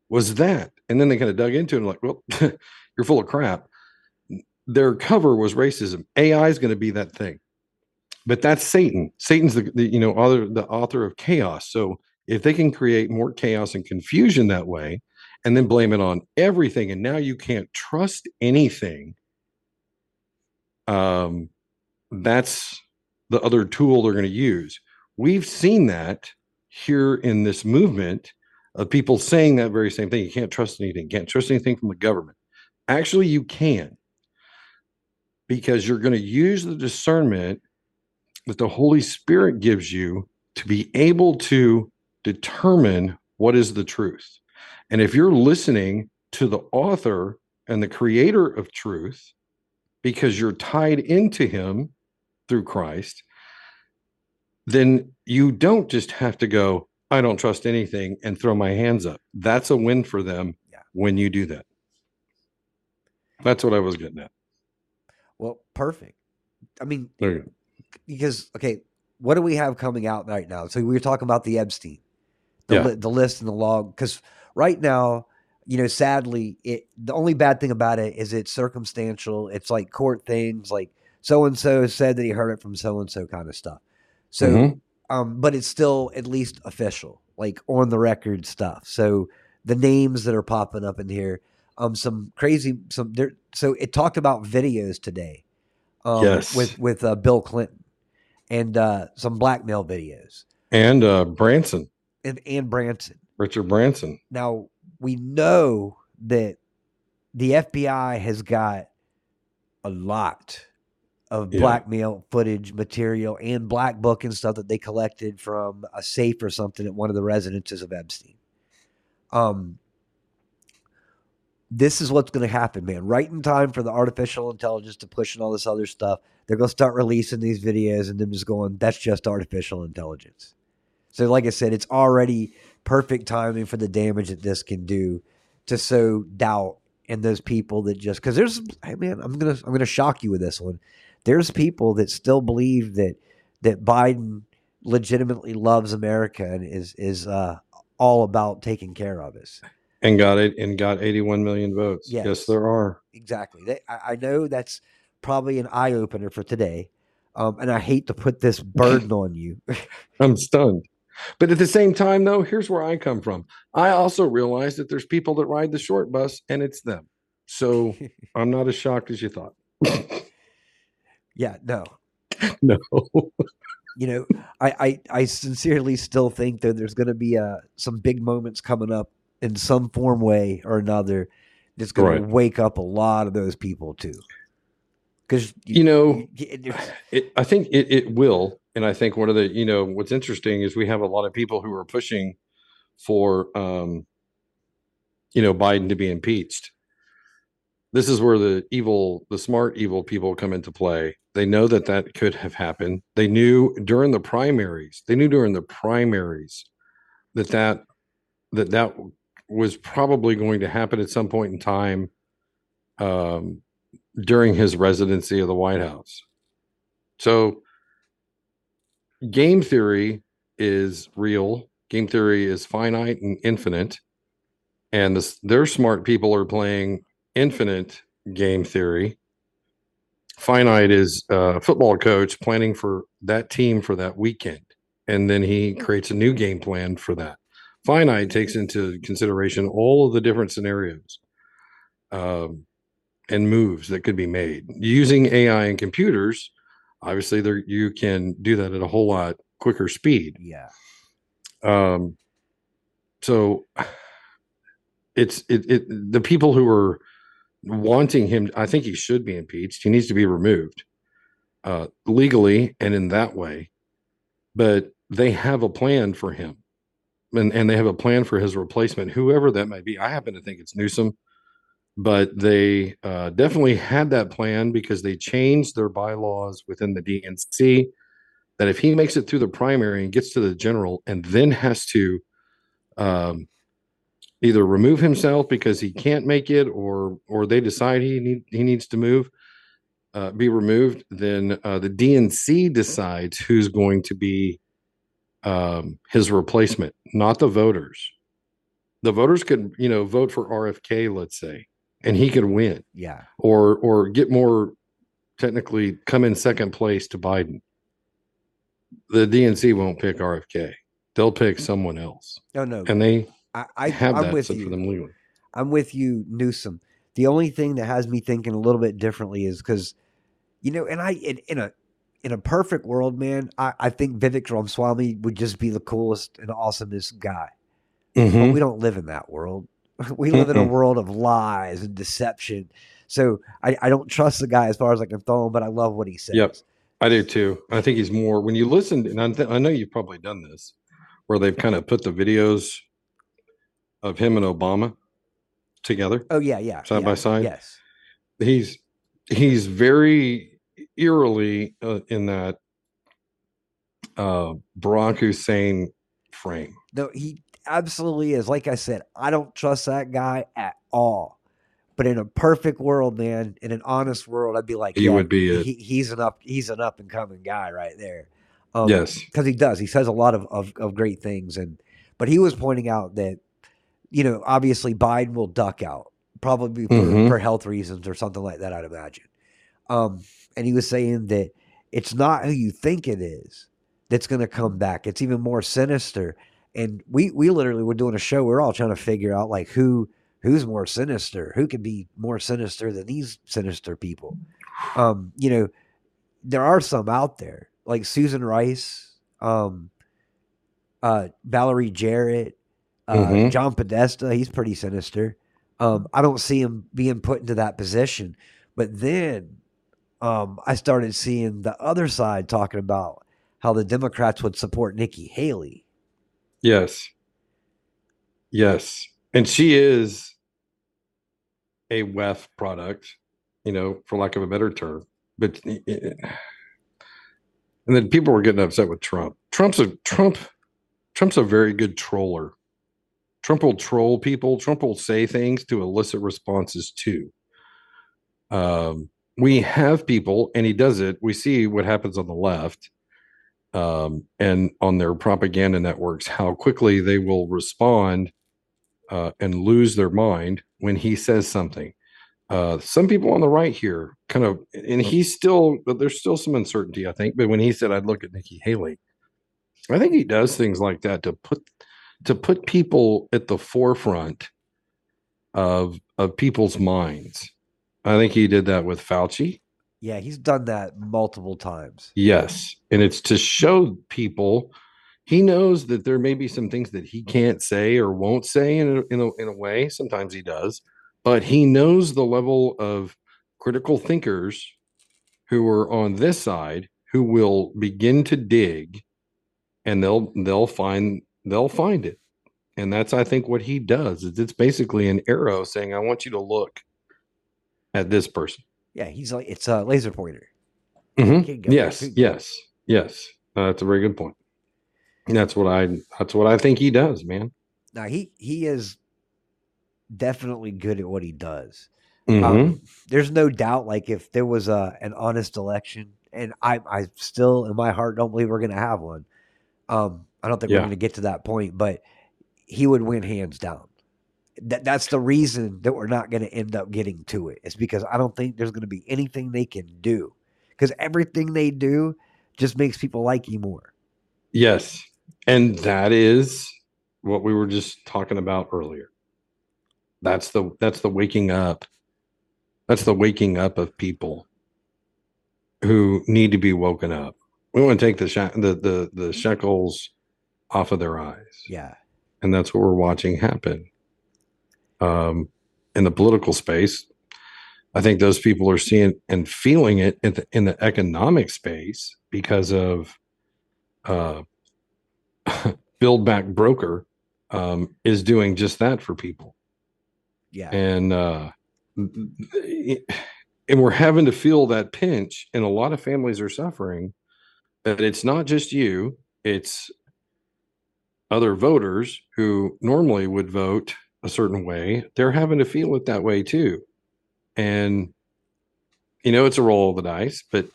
Was that, and then they kind of dug into it and like, well, you're full of crap. Their cover was racism. AI is going to be that thing, but that's Satan. Satan's the, the you know author the author of chaos. So if they can create more chaos and confusion that way, and then blame it on everything, and now you can't trust anything. Um, that's the other tool they're going to use. We've seen that here in this movement of people saying that very same thing. You can't trust anything, you can't trust anything from the government. Actually, you can because you're going to use the discernment that the Holy Spirit gives you to be able to determine what is the truth. And if you're listening to the author and the creator of truth, because you're tied into him through Christ, then you don't just have to go, I don't trust anything and throw my hands up. That's a win for them Yeah. when you do that. That's what I was getting at. Well, perfect. I mean, There you go. because okay, what do we have coming out right now? So we were talking about the Epstein, the Yeah. li- the list and the log. Because right now, you know, sadly, it the only bad thing about it is it's circumstantial. It's like court things, like so and so said that he heard it from so and so kind of stuff. So, Mhm. um, but it's still at least official, like on the record stuff. So the names that are popping up in here, um, some crazy, some there. So it talked about videos today, um, Yes. with with uh, Bill Clinton and uh, some blackmail videos And uh, Branson, and and Branson. Richard Branson. Now we know that the FBI has got a lot of Yeah. blackmail footage material and black book and stuff that they collected from a safe or something at one of the residences of Epstein. Um, this is what's going to happen, man. Right in time for the artificial intelligence to push and all this other stuff, they're going to start releasing these videos and them just going, "That's just artificial intelligence." So, like I said, it's already perfect timing for the damage that this can do to sow doubt in those people that just because there's hey man i'm gonna i'm gonna shock you with this one there's people that still believe that that biden legitimately loves america and is is uh all about taking care of us And got it and got 81 million votes. Yes. Yes, there are. exactly they, I, I know that's probably an eye-opener for today Um, and I hate to put this burden on you. I'm stunned. But at the same time, though, here's where I come from. I also realize that there's people that ride the short bus and it's them. So I'm not as shocked as you thought. yeah, no. no. you know, I, I, I sincerely still think that there's going to be uh, some big moments coming up in some form, way or another that's going Right. to wake up a lot of those people too. Because You know, it, it, I think it, it will. And I think one of the, you know, what's interesting is we have a lot of people who are pushing for, um, you know, Biden to be impeached. This is where the evil, the smart evil people come into play. They know that that could have happened. They knew during the primaries. They knew during the primaries that that that that was probably going to happen at some point in time um, during his residency of the White House. So, game theory is real. Game theory is finite and infinite, and this, their smart people are playing infinite game theory. Finite is a football coach planning for that team for that weekend, and then he creates a new game plan for that. Finite takes into consideration all of the different scenarios um, and moves that could be made using AI and computers. Obviously, there you can do that at a whole lot quicker speed. yeah, Um, so it's it, it the people who are wanting him. I think he should be impeached. He needs to be removed uh, legally and in that way. But they have a plan for him, and and they have a plan for his replacement, whoever that may be. I happen to think it's Newsom, but they uh, definitely had that plan because they changed their bylaws within the DNC that if he makes it through the primary and gets to the general and then has to um, either remove himself because he can't make it or or they decide he need he needs to move uh, be removed then uh, the DNC decides who's going to be um, his replacement not the voters. The voters could you know vote for RFK let's say and he could win yeah. or or get more technically come in second place to Biden. The DNC won't pick RFK. They'll pick someone else. No, no. And they I, I have I'm that with you. for them legally. I'm with you, Newsom. The only thing that has me thinking a little bit differently is because, you know, and I in, in a in a perfect world, man, I, I think Vivek Ramaswamy would just be the coolest and awesomest guy. But Mhm. we don't live in that world. We live in a world of lies and deception. So I, I don't trust the guy as far as I can throw him, but I love what he says. Yep. I do too. I think he's more when you listen, and I, th- I know you've probably done this, where they've kind of put the videos of him and Obama together. Oh yeah, yeah. Side yeah, by side? Yes. He's he's very eerily uh, in that uh, Barack Hussein frame. No, he absolutely is. Like I said, I don't trust that guy at all. But in a perfect world, man, in an honest world, I'd be like, He yeah, would be it. He, he's an up, he's an up and coming guy right there. Um, yes. because he does. He says a lot of, of of great things, and but he was pointing out that you know obviously Biden will duck out probably for, Mhm. for health reasons or something like that. I'd imagine. Um, and he was saying that it's not who you think it is that's going to come back. It's even more sinister. And we we literally were doing a show. We are all trying to figure out like who who's more sinister, who can be more sinister than these sinister people. Um, you know, there are some out there like Susan Rice, um, uh, Valerie Jarrett, uh, Mhm. John Podesta. He's pretty sinister. Um, I don't see him being put into that position. But then um, I started seeing the other side talking about how the Democrats would support Nikki Haley. Yes. Yes. And she is a WEF product, you know, for lack of a better term. But and then people were getting upset with Trump. Trump's a Trump Trump's a very good troller. Trump will troll people. Trump will say things to elicit responses too. Um, we have people, and he does it. We see what happens on the left um, and on their propaganda networks, how quickly they will respond uh, and lose their mind when he says something. uh, some people on the right here kind of, and he's still, there's still some uncertainty, I think. But when he said I'd look at Nikki Haley, I think he does things like that to put to put people at the forefront of of people's minds. I think he did that with Fauci. Yeah, he's done that multiple times. Yes, and it's to show people he knows that there may be some things that he can't say or won't say in a, in a, in a way. Sometimes he does, but he knows the level of critical thinkers who are on this side who will begin to dig and they'll they'll find they'll find it and that's i think what he does is it's basically an arrow saying i want you to look at this person Yeah, he's like it's a laser pointer. Mhm. Yes yes yes Uh, that's a very good point and that's what i that's what i think he does man Now he he is definitely good at what he does. Mhm. Um, there's no doubt. Like if there was a an honest election, and I I still in my heart don't believe we're going to have one. Um, I don't think we're going to get to that point, but he would win hands down. That that's the reason that we're not going to end up getting to it. It's because I don't think there's going to be anything they can do. Because everything they do just makes people like you more. yes and that is what we were just talking about earlier that's the that's the waking up that's the waking up of people who need to be woken up we want to take the sha- the the, the shekels off of their eyes Yeah, and that's what we're watching happen um, in the political space. I think those people are seeing and feeling it in the, in the economic space because of uh, Build Back Broker um, is doing just that for people, yeah, and uh, and we're having to feel that pinch, and a lot of families are suffering. That it's not just you; it's other voters who normally would vote a certain way, they're having to feel it that way too. And, you know, it's a roll of the dice, but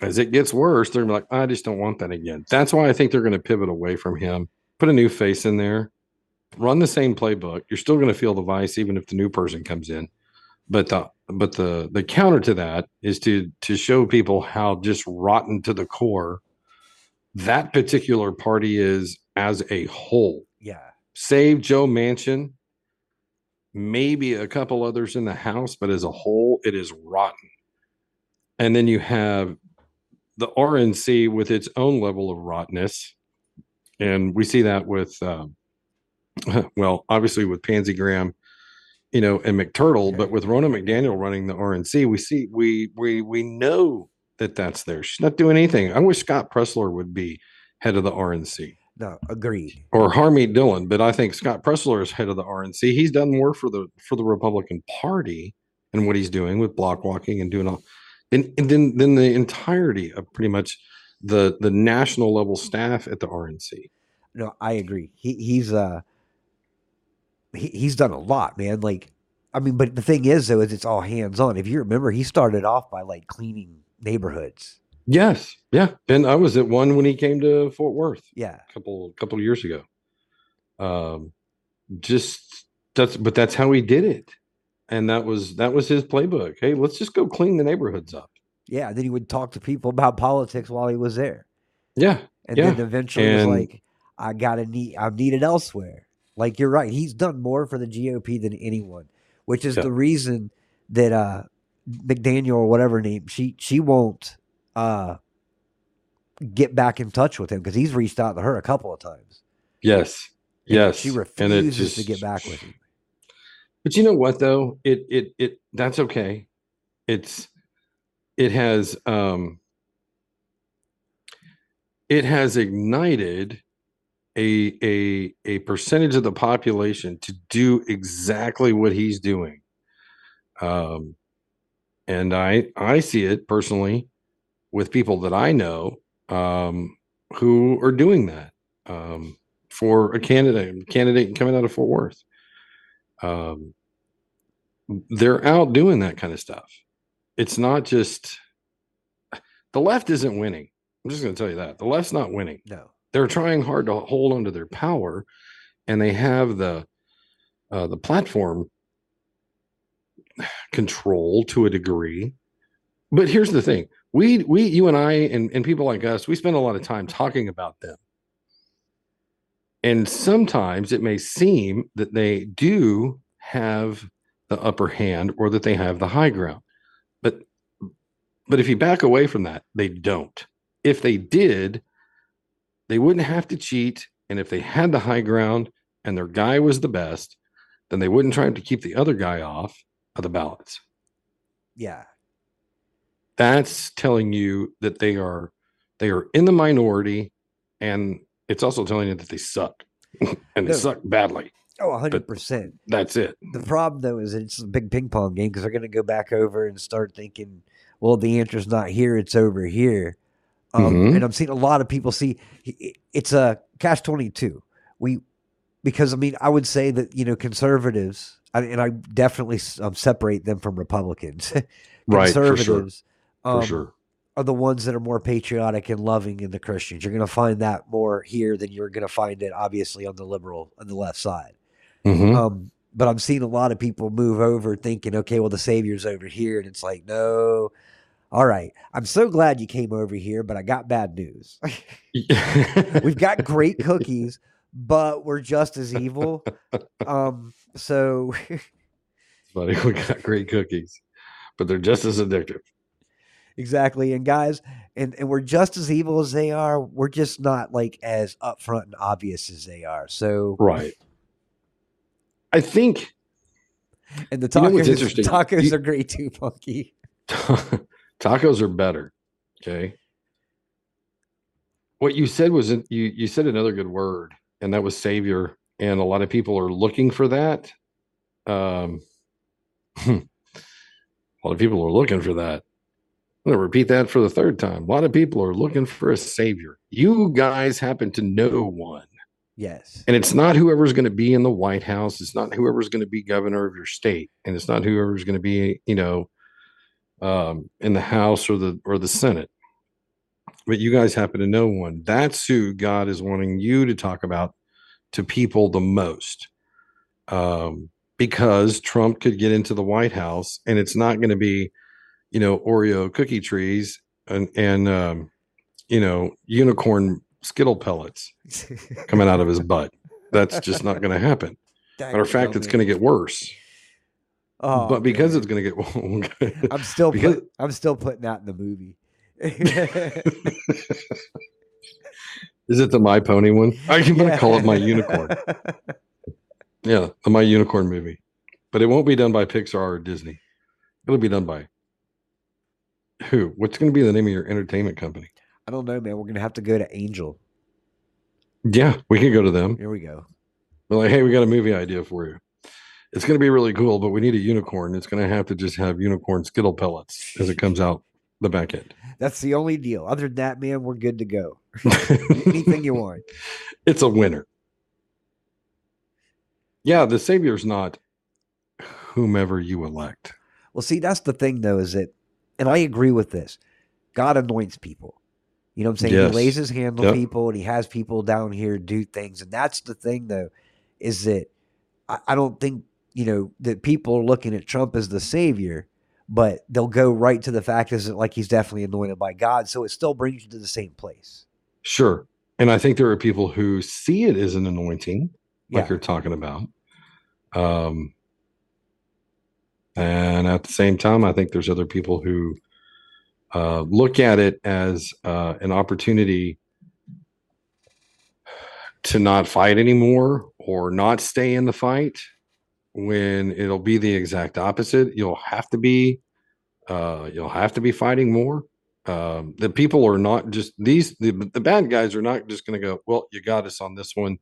as it gets worse, they're like, I just don't want that again. That's why I think they're going to pivot away from him, put a new face in there, run the same playbook. You're still going to feel the vice even if the new person comes in. But the but the the counter to that is to to show people how just rotten to the core that particular party is as a whole. Save Joe Manchin, maybe a couple others in the House, but as a whole, it is rotten. And then you have the RNC with its own level of rottenness. And we see that with, um, well, obviously with Pansy Graham, you know, and McTurtle, but with Ronna McDaniel running the RNC, we see, we, we, we know that that's there. She's not doing anything. I wish Scott Presler would be head of the RNC No, agreed. or Harmeet Dillon, but I think Scott Presler is head of the RNC. He's done more for the for the Republican Party and what he's doing with block walking and doing all, and, and then then the entirety of pretty much the the national level staff at the RNC. No, I agree. He he's uh he, he's done a lot, man. Like I mean, but the thing is though, is it's all hands on. If you remember, he started off by like cleaning neighborhoods. Yes, yeah, and I was at one when he came to Fort Worth Yeah. a couple couple of years ago. Um, just that's but that's how he did it, and that was that was his playbook. Hey, let's just go clean the neighborhoods up. Yeah. Then he would talk to people about politics while he was there. Yeah, And Yeah, then eventually and- was like, I gotta need I'm needed elsewhere. Like you're right. He's done more for the GOP than anyone, which is Yeah. the reason that uh McDaniel or whatever name, she she won't uh get back in touch with him because he's reached out to her a couple of times. Yes. Yes. She and it refuses to get back with him. But you know what though? It it it that's okay. It's it has um it has ignited a a a percentage of the population to do exactly what he's doing. Um and I I see it personally with people that I know um who are doing that um for a candidate candidate coming out of Fort Worth um, they're out doing that kind of stuff. It's not just the left isn't winning. I'm just going to tell you that the left's not winning. No. They're trying hard to hold onto their power, and they have the uh, the platform control to a degree. But here's the thing: we we you and I and, and people like us, we spend a lot of time talking about them. And sometimes it may seem that they do have the upper hand or that they have the high ground. But but if you back away from that, they don't. If they did, they wouldn't have to cheat. And if they had the high ground and their guy was the best, then they wouldn't try to keep the other guy off of the ballots. Yeah. That's telling you that they are they are in the minority and it's also telling you that they suck and they No. suck badly. Oh, 100%. That's it. The problem, though, is it's a big ping pong game because they're going to go back over and start thinking, well, the answer's not here, it's over here. Um, Mhm. And I'm seeing a lot of people see it's a catch 22. We, because I mean, I would say that, you know, conservatives, I, and I definitely um, separate them from Republicans. Right, for sure. Conservatives For um, sure. are the ones that are more patriotic and loving in the Christians. You're going to find that more here than you're going to find it, obviously, on the liberal, on the left side. Mhm. Um, but I'm seeing a lot of people move over thinking, okay, well, the Savior's over here. And it's like, no. All right. I'm so glad you came over here, but I got bad news. We've got great cookies, but we're just as evil. Um, so buddy. We got great cookies, but they're just as addictive. Exactly. And guys, and, and we're just as evil as they are. We're just not like as upfront and obvious as they are. So Right. I think and the You know tacos, tacos You- are great too, Funky. tacos are better. Okay. What you said was you you said another good word, and that was savior. And a lot of people are looking for that. Um, a lot of people are looking for that. I'm going to repeat that for the third time. A lot of people are looking for a savior. You guys happen to know one. Yes. And it's not whoever's going to be in the White House. It's not whoever's going to be governor of your state, and it's not whoever's going to be, you know, um, in the House or the or the Senate. But you guys happen to know one. That's who God is wanting you to talk about to people the most, um, because Trump could get into the White House, and it's not going to be, you know, Oreo cookie trees and and um, you know unicorn Skittle pellets coming out of his butt. That's just not going to happen. Matter of fact, it's going to get worse. Oh, but because man. it's going to get, I'm still because- put, I'm still putting that in the movie. is it the My Pony one? I'm going to call it My Unicorn. Yeah, the My Unicorn movie, but it won't be done by Pixar or Disney. It'll be done by who? What's going to be the name of your entertainment company? I don't know, man. We're gonna have to go to Angel. Yeah, we can go to them. Here we go. We're like, hey, we got a movie idea for you. It's going to be really cool, but we need a unicorn. It's going to have to just have unicorn Skittle pellets as it comes out the back end. That's the only deal. Other than that, man, we're good to go. Anything you want. it's a winner. Yeah, the savior's not whomever you elect. Well, see, that's the thing, though, is that, and I agree with this. God anoints people. You know what I'm saying? Yes. He lays his hand on Yep. people, and he has people down here do things. And that's the thing, though, is that I, I don't think you know that people are looking at Trump as the savior, but they'll go right to the fact is that like he's definitely anointed by God. So it still brings you to the same place. Sure. And I think there are people who see it as an anointing, like Yeah. you're talking about. Um, and at the same time, I think there's other people who uh, look at it as uh, an opportunity to not fight anymore or not stay in the fight when it'll be the exact opposite. You'll have to be, uh, you'll have to be fighting more. Um, the people are not just these, the, the bad guys are not just going to go, well, you got us on this one.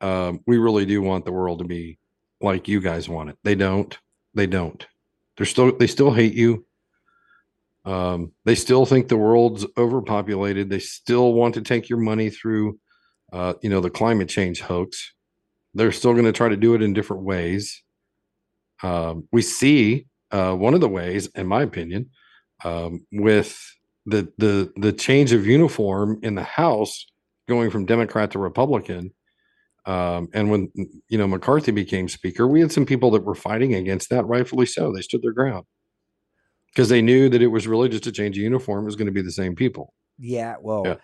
Um, we really do want the world to be like you guys want it. They don't, they don't. They're still, they still hate you. Um, they still think the world's overpopulated. They still want to take your money through, uh, you know, the climate change hoax. They're still going to try to do it in different ways. Um, we see uh, one of the ways, in my opinion, um, with the the the change of uniform in the House going from Democrat to Republican. Um, and when you know McCarthy became speaker, we had some people that were fighting against that, rightfully so. They stood their ground because they knew that it was really just a change of uniform. It was going to be the same people. Yeah, well, Yeah.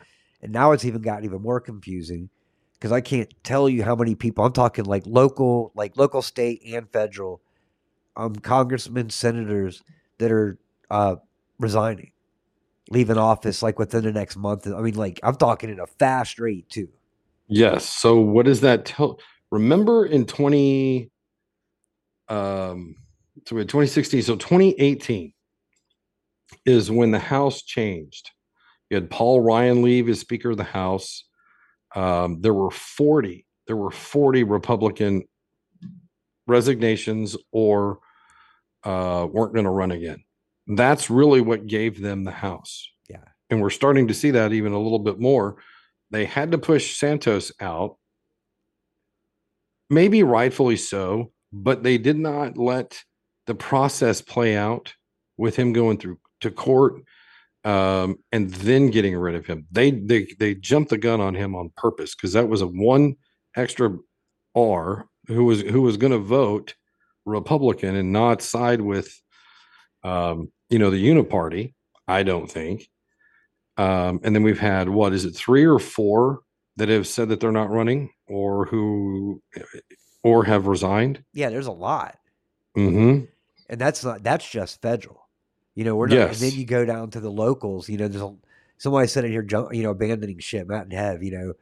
and now it's even gotten even more confusing because I can't tell you how many people I'm talking like local, like local, state, and federal, um, congressmen, senators that are uh, resigning, leaving office like within the next month. I mean, like I'm talking at a fast rate too. Yes. So what does that tell? Remember in 20 um so we had 2016, so 2018 is when the House changed. You had Paul Ryan leave as Speaker of the House. Um, there were 40, there were 40 Republican resignations or uh weren't going to run again. That's really what gave them the House. Yeah. And we're starting to see that even a little bit more they had to push Santos out, maybe rightfully so, but they did not let the process play out with him going through to court um, and then getting rid of him. They they they jumped the gun on him on purpose because that was a one extra R who was who was going to vote Republican and not side with um, you know the Uniparty. I don't think. Um, and then we've had what is it, three or four that have said that they're not running or who or have resigned. Yeah, there's a lot, Mm-hmm. and that's not that's just federal. You know, we're not. Yes. And then you go down to the locals. You know, there's a, somebody sitting here, jump, you know, abandoning ship, Matt and Hev. You know,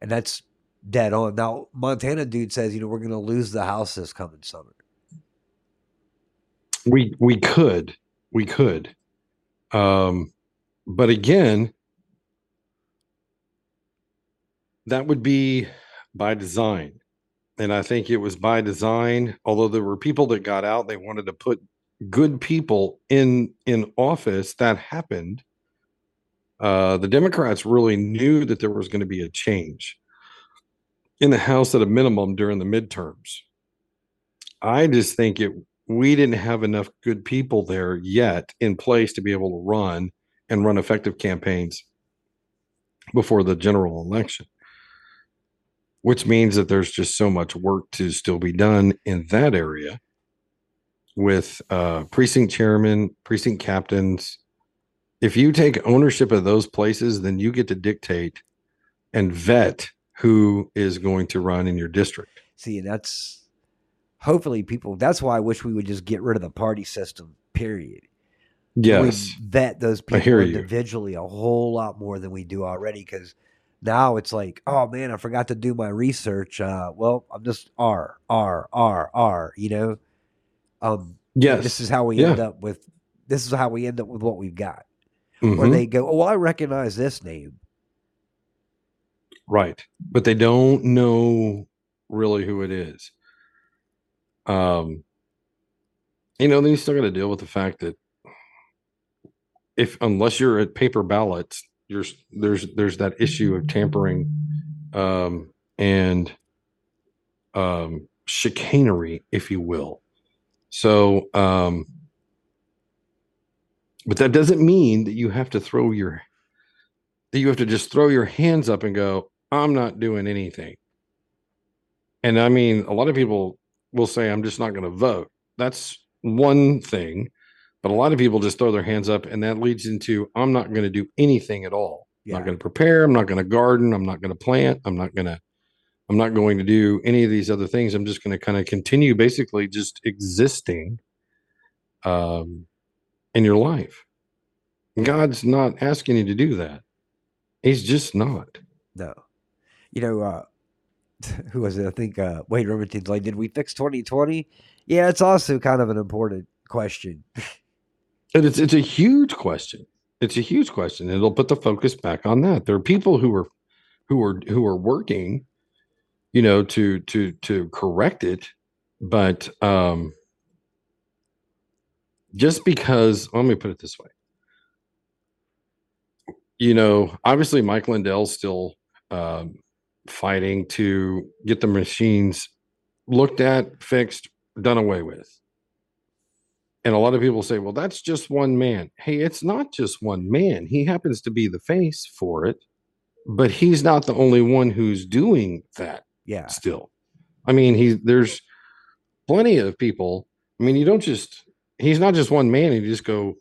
and that's dead on. Now Montana dude says, you know, we're going to lose the house this coming summer. We we could we could, um, but again, that would be by design, and I think it was by design. Although there were people that got out, they wanted to put good people in in office. That happened. Uh, the Democrats really knew that there was going to be a change in the House at a minimum during the midterms. I just think it we didn't have enough good people there yet in place to be able to run and run effective campaigns before the general election. Which means that there's just so much work to still be done in that area with uh, precinct chairman, precinct captains. If you take ownership of those places, then you get to dictate and vet who is going to run in your district. See, that's hopefully people. That's why I wish we would just get rid of the party system. Period. Yes. we vet those people hear you. individually a whole lot more than we do already. Because now it's like, oh man, I forgot to do my research. Uh, well, I'm just R R R R. You know, um, Yes. this is how we Yeah. end up with. This is how we end up with what we've got. Or Mhm. they go, oh, well, I recognize this name. Right. But they don't know really who it is. Um you know, then you still got to deal with the fact that if unless you're at paper ballots, you're there's there's that issue of tampering um and um chicanery, if you will. So um but that doesn't mean that you have to throw your that you have to just throw your hands up and go, I'm not doing anything. And I mean, a lot of people will say, I'm just not going to vote. That's one thing. But a lot of people just throw their hands up, and that leads into, I'm not going to do anything at all. I'm not going to prepare. I'm not going to garden. I'm not going to plant. I'm not going to. I'm not going to do any of these other things. I'm just going to kind of continue basically just existing um, in your life. God's not asking you to do that. He's just not. No. You know, uh, who was it? I think uh, Wade Remington's like, did we fix 2020? Yeah, it's also kind of an important question. And it's it's a huge question. It's a huge question. It'll put the focus back on that. There are people who are who are who are working, you know, to to to correct it, but um just because let me put it this way. You know, obviously Mike Lindell's still um fighting to get the machines looked at, fixed, done away with. And a lot of people say, well, that's just one man. Hey, it's not just one man. He happens to be the face for it, but he's not the only one who's doing that. Yeah. still. I mean, he's there's plenty of people. I mean, you don't just he's not just one man. You just go,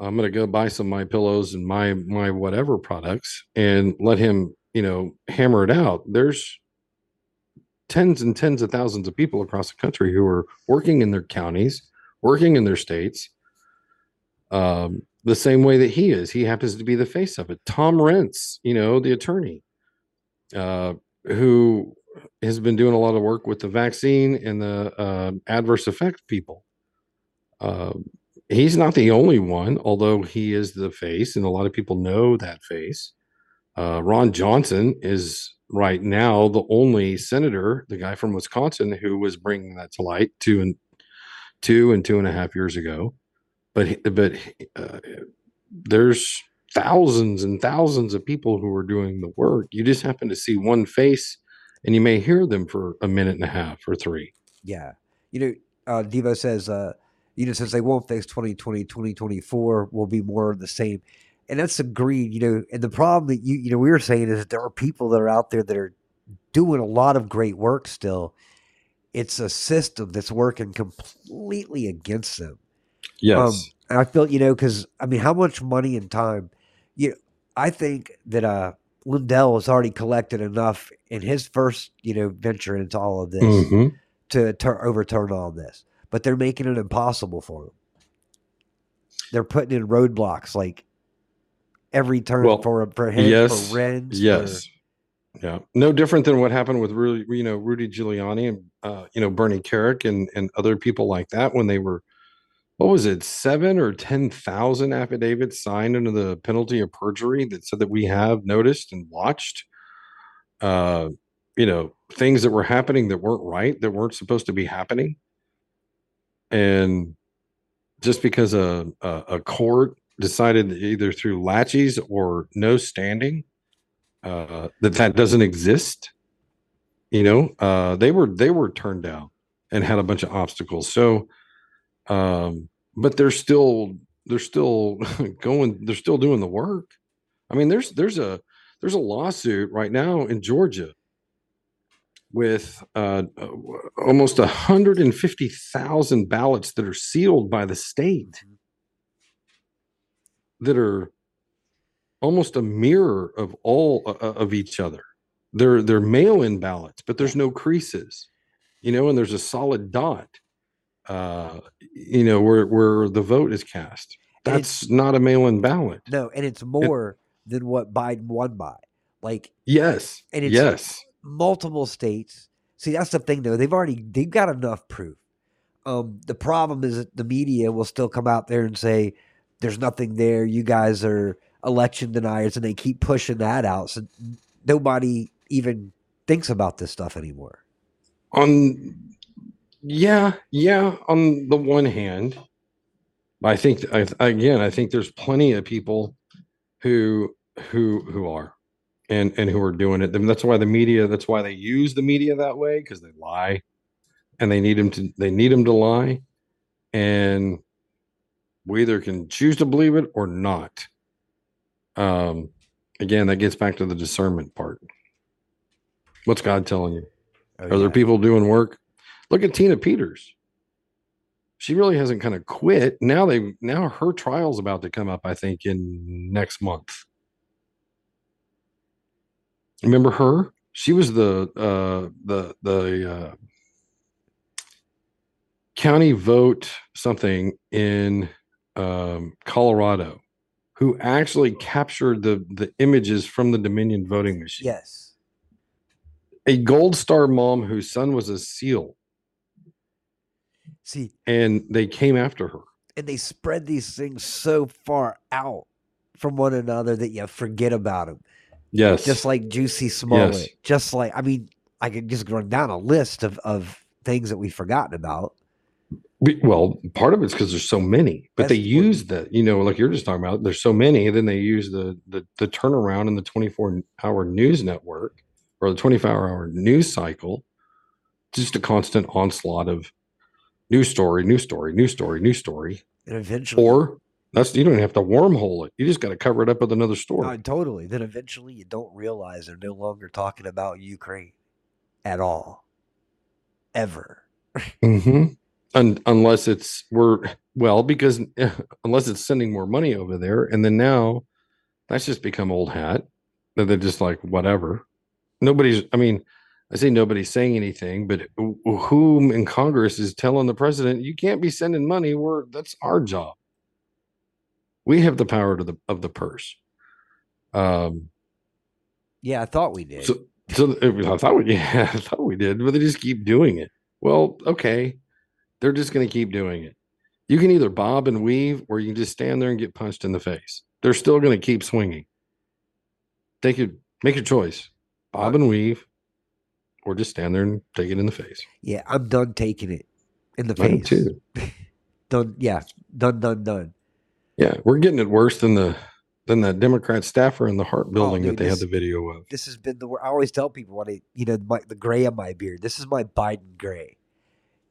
I'm gonna go buy some my pillows and my my whatever products and let him, you know, hammer it out. There's tens and tens of thousands of people across the country who are working in their counties, working in their states, um, the same way that he is. He happens to be the face of it. Tom Renz, you know, the attorney, uh, who has been doing a lot of work with the vaccine and the uh, adverse effect people. Uh, he's not the only one, although he is the face, and a lot of people know that face. Uh, Ron Johnson is right now the only senator, the guy from Wisconsin, who was bringing that to light to two and two and a half years ago. But but uh, there's thousands and thousands of people who are doing the work. You just happen to see one face, and you may hear them for a minute and a half or three. Yeah. You know, uh, Devo says, uh, you know, since they won't fix 2020, 2024 will be more of the same. And that's agreed, you know, and the problem that you, you know, we were saying is that there are people that are out there that are doing a lot of great work still. It's a system that's working completely against them. Yes. Um, I feel, you know, because I mean, how much money and time, you know, I think that uh, Lindell has already collected enough in his first, you know, venture into all of this Mhm. to tur overturn all this, but they're making it impossible for him. They're putting in roadblocks like every turn Well, for for him, yes, for Renz. Yes. Yeah. No different than what happened with Rudy, you know, Rudy Giuliani and uh, you know, Bernie Kerik and and other people like that when they were what was it, seven or ten thousand affidavits signed under the penalty of perjury that said that we have noticed and watched uh, you know, things that were happening that weren't right, that weren't supposed to be happening. And just because a a, a court decided either through laches or no standing uh, that that doesn't exist. You know, uh, they were they were turned down and had a bunch of obstacles. So, um, but they're still they're still going. They're still doing the work. I mean, there's there's a there's a lawsuit right now in Georgia with uh, uh, almost 150,000 ballots that are sealed by the state that are almost a mirror of all uh, uh, of each other. They're they're mail-in ballots, but there's no creases, you know, and there's a solid dot, uh, you know, where where the vote is cast. That's not a mail-in ballot. No, and it's more than what Biden won by. Like Yes, And it's- yes, multiple states. See, that's the thing though. They've already they've got enough proof. Um, the problem is that the media will still come out there and say there's nothing there. You guys are election deniers, and they keep pushing that out. So nobody even thinks about this stuff anymore. on yeah yeah on the one hand i think I, again i think there's plenty of people who who who are and and who are doing it and that's why the media that's why they use the media that way because they lie and they need them to they need them to lie and we either can choose to believe it or not um again that gets back to the discernment part what's god telling you Oh, are there people doing work? Look at Tina Peters. She really hasn't kind of quit. Now they now her trial's about to come up, I think, in next month. Remember her? She was the uh the the uh county vote something in um Colorado who actually captured the the images from the Dominion voting machine. Yes. a gold star mom whose son was a seal. See, and they came after her. And they spread these things so far out from one another that you forget about them. yes. Just like Jussie Smollett, just like I mean, I could just run down a list of of things that we've forgotten about. We- well part of it's because there's so many but they That's what- use the you know like you're just talking about there's so many and then they use the the, the turnaround in the 24 hour news network or the 24 hour news cycle just a constant onslaught of news story new story new story new story And eventually, or that's you don't even have to wormhole it you just got to cover it up with another story Uh, totally. Then eventually, you don't realize they're no longer talking about Ukraine. at all, ever. hmm Un- unless it's we're well because unless it's sending more money over there, and then now that's just become old hat. That they're just like whatever. Nobody's. I mean, I say nobody's saying anything, but whom in Congress is telling the president you can't be sending money? We're that's our job. We have the power to the of the purse. Um. Yeah, I thought we did. So, so I thought we, yeah, I thought we did, but they just keep doing it. Well, okay, they're just going to keep doing it. You can either bob and weave, or you can just stand there and get punched in the face. They're still going to keep swinging. Take your make your choice: bob and weave, or just stand there and take it in the face. yeah, I'm done taking it in the face. too. Done. Yeah, done, done, done. Yeah, we're getting it worse than the than that Democrat staffer in the Hart oh, building Oh, dude, that they this- had the video of. This has been the. I always tell people when I, you know, my, the gray on my beard. This is my Biden gray.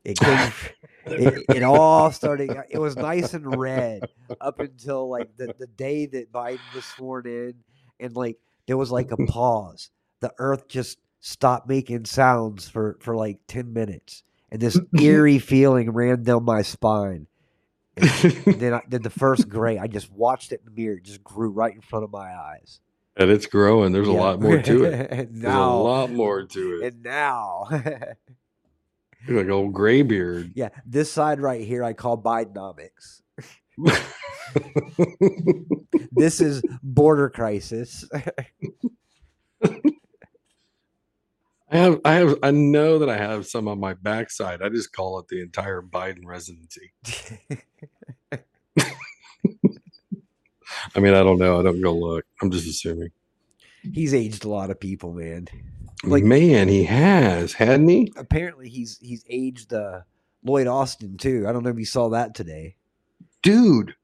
It came. it, it all started. It was nice and red up until like the, the day that Biden was sworn in, and like there was like a pause. The Earth just stopped making sounds for for like ten minutes, and this eerie feeling ran down my spine. And then, I, then the first gray, I just watched it in the mirror. It just grew right in front of my eyes. and it's growing. There's a Yeah. lot more to it. and There's a lot more to it. and now, You're like old gray beard. yeah, this side right here, I call Bidenomics. This is border crisis. I have, I have, I know that I have some on my backside. I just call it the entire Biden residency. I mean, I don't know. I don't go look. I'm just assuming. he's aged a lot of people, man. Like- Man, he has, hadn't he? Apparently, he's he's aged uh, Lloyd Austin too. I don't know if you saw that today. Dude,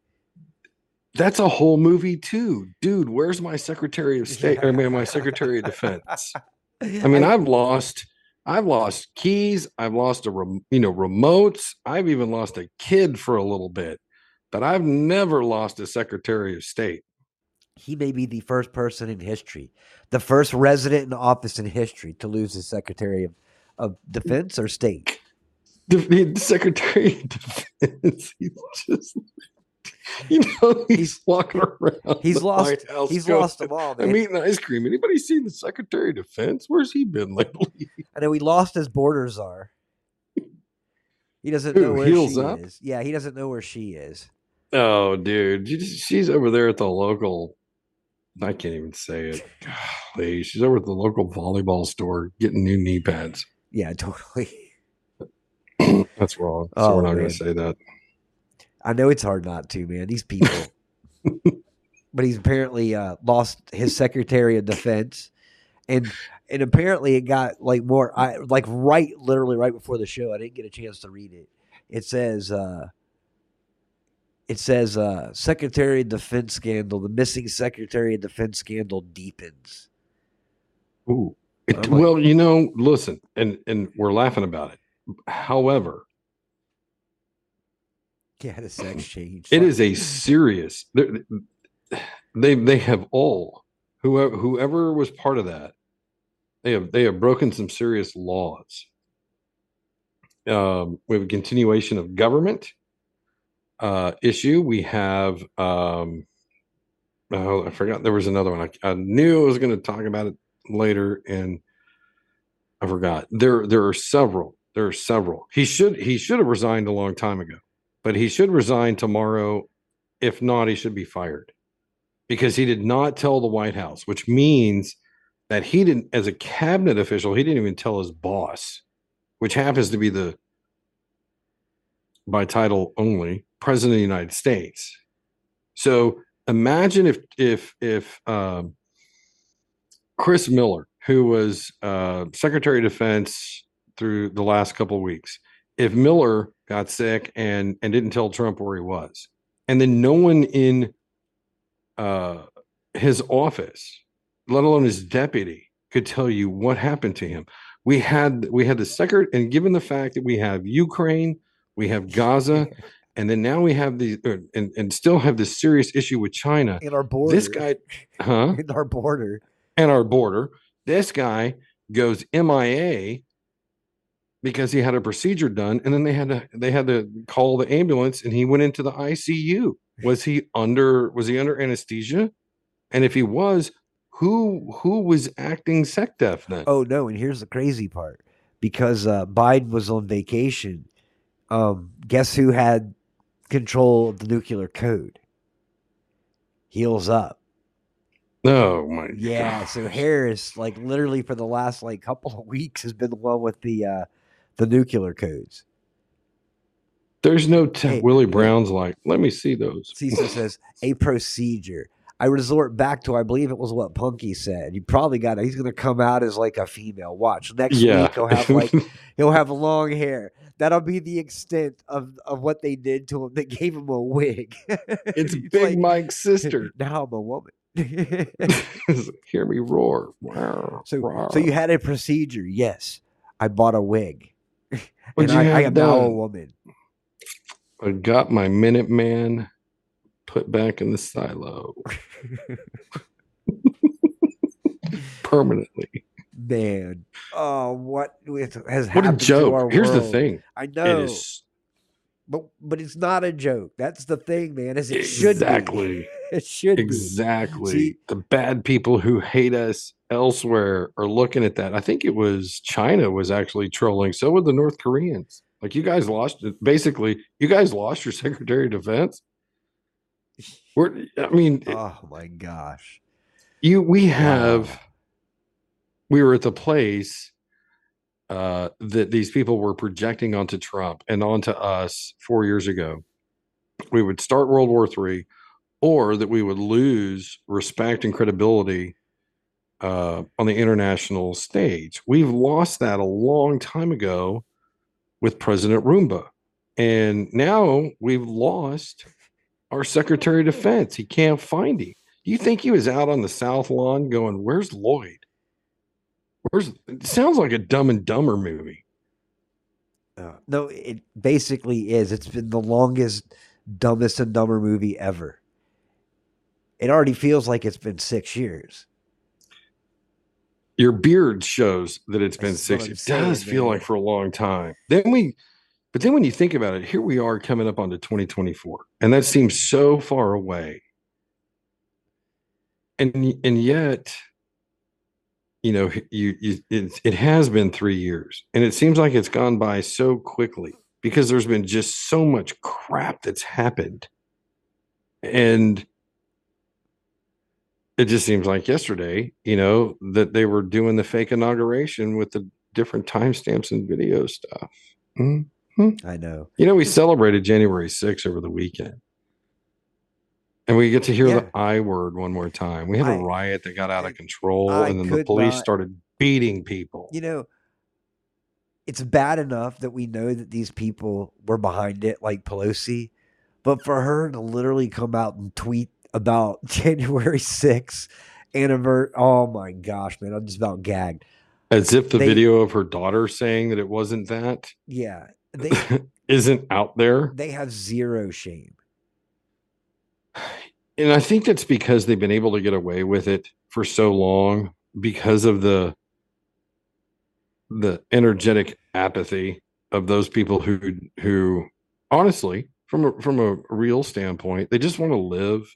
that's a whole movie too. Dude, where's my Secretary of State? I mean, my Secretary of Defense. I mean, I've lost, I've lost keys. I've lost a, rem, you know, remotes. I've even lost a kid for a little bit, but I've never lost a Secretary of State. He may be the first person in history, the first resident in office in history to lose his Secretary of, of Defense or State. The, Secretary of Defense, he's just, you know, he's, He's- walking around. He's lost. House He's going, lost them all, I'm eating ice cream. Anybody seen the Secretary of Defense? Where's he been lately? I know he lost his border czar. He doesn't know where she Up? is. Yeah, he doesn't know where she is. Oh, dude, she's over there at the local. I can't even say it. Golly, she's over at the local volleyball store getting new knee pads. Yeah, totally. That's wrong. So Oh, we're not going to say that. I know it's hard not to, man. These people. but he's apparently uh, lost his Secretary of Defense, and and apparently it got like more. I like right, literally right before the show. I didn't get a chance to read it. It says. uh it says uh, Secretary of Defense scandal. The missing Secretary of Defense scandal deepens. Ooh. It, like- well, you know, listen, and and we're laughing about it. However, Yeah, the sex change. it is a serious. They they have all whoever whoever was part of that. They have they have broken some serious laws. Um, we have a continuation of government uh, issue. We have um, oh, I forgot there was another one. I, I knew I was going to talk about it later, and I forgot. There there are several. There are several. He should he should have resigned a long time ago, but he should resign tomorrow. If not, he should be fired because he did not tell the White House, which means that he didn't, as a cabinet official, he didn't even tell his boss, which happens to be the by title only president of the United States. So imagine if if if um, Chris Miller, who was uh, Secretary of Defense through the last couple of weeks, if Miller got sick and and didn't tell Trump where he was, and then no one in uh, his office, let alone his deputy, could tell you what happened to him. We had we had the secret, and given the fact that we have Ukraine, we have Gaza, and then now we have the uh, and and still have this serious issue with China. in our border. This guy, huh? in our border. and our border. This guy goes MIA because he had a procedure done and then they had to they had to call the ambulance and he went into the ICU. Was he under was he under anesthesia? And if he was, who who was acting sec def then? Oh no, and here's the crazy part. Because uh, Biden was on vacation, um, guess who had control of the nuclear code? Heals up. Oh my Yeah, so. Harris, like literally for the last like couple of weeks, has been the one with the uh the nuclear codes. There's no t- Hey, Willie. Brown's like, let me see those. Cecil says a procedure. I resort back to I believe it was what Punky said. You probably got it. he's gonna come out as like a female. Watch next yeah. week he'll have like he'll have long hair. That'll be the extent of of what they did to him. They gave him a wig. it's Big like, Mike's sister. Now I'm a woman. Hear me roar. Wow. so so you had a procedure, yes. I bought a wig. What'd and I, I am now a woman. I got my Minuteman put back in the silo permanently. Man. Oh, what has What a happened to our joke. Here's the thing. I know. is But but it's not a joke. That's the thing, man. Is it should exactly. be. It should Exactly. See- the bad people who hate us elsewhere are looking at that. I think it was China was actually trolling. So would the North Koreans. Like you guys lost. Basically, you guys lost your Secretary of Defense. We're I mean. Oh my gosh. you we have Wow. we were at the place uh that these people were projecting onto Trump and onto us four years ago. We would start World War Three, or that we would lose respect and credibility uh, on the international stage. We've lost that a long time ago with President Roomba. And now we've lost our Secretary of Defense. He can't find him. Do you think he was out on the South Lawn going, Where's Lloyd? Where's it sounds like a dumb and dumber movie. Uh, no, it basically is. It's been the longest, dumbest and dumber movie ever. It already feels like it's been six years. Your beard shows that it's been six. It does feel man. like for a long time. Then we, but then when you think about it, here we are coming up onto 2024, and that seems so far away. And and yet, you know, you, you it, it has been three years, and it seems like it's gone by so quickly because there's been just so much crap that's happened, and it just seems like yesterday, you know, that they were doing the fake inauguration with the different timestamps and video stuff. Mm. Mhm. I know. You know, we celebrated January 6th over the weekend. And we get to hear Yeah. the I word one more time. We had a I- riot that got out of control, I and then the police not- started beating people. You know, it's bad enough that we know that these people were behind it, like Pelosi, but for her to literally come out and tweet about January 6th anniversary, oh my gosh, man, I'm just about gagged. As if the They- video of her daughter saying that it wasn't that Yeah, they isn't out there. they have zero shame. And I think that's because they've been able to get away with it for so long because of the the energetic apathy of those people who who honestly from a from a real standpoint they just want to live.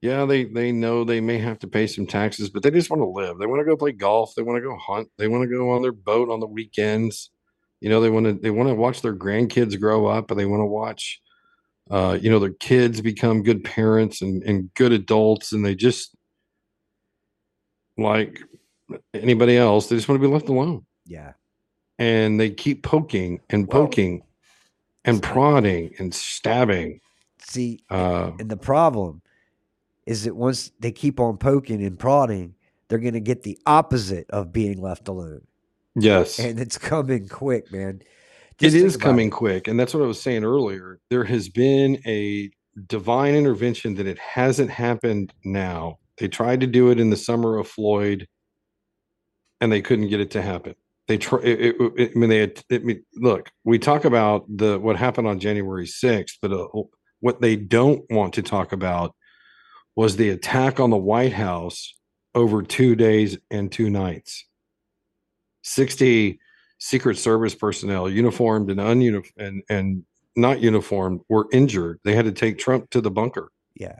Yeah they they know they may have to pay some taxes but they just want to live. They want to go play golf. They want to go hunt. They want to go on their boat on the weekends you know they want to they want to watch their grandkids grow up and they want to watch uh, you know, their kids become good parents and, and good adults, and they just like anybody else, they just want to be left alone. Yeah. And they keep poking and poking and prodding and stabbing. See, Uh, and the problem is that once they keep on poking and prodding, they're going to get the opposite of being left alone. Yes, And it's coming quick, man. it Just think is coming it. quick. And that's what I was saying earlier. There has been a divine intervention that it hasn't happened now. They tried to do it in the summer of Floyd and they couldn't get it to happen. They try. It, it, it- I mean, they. Had, I mean, look. We talk about the what happened on January sixth, but uh, what they don't want to talk about was the attack on the White House over two days and two nights. 60 Secret Service personnel, uniformed and ununiformed and, and not uniformed, were injured. They had to take Trump to the bunker. Yeah.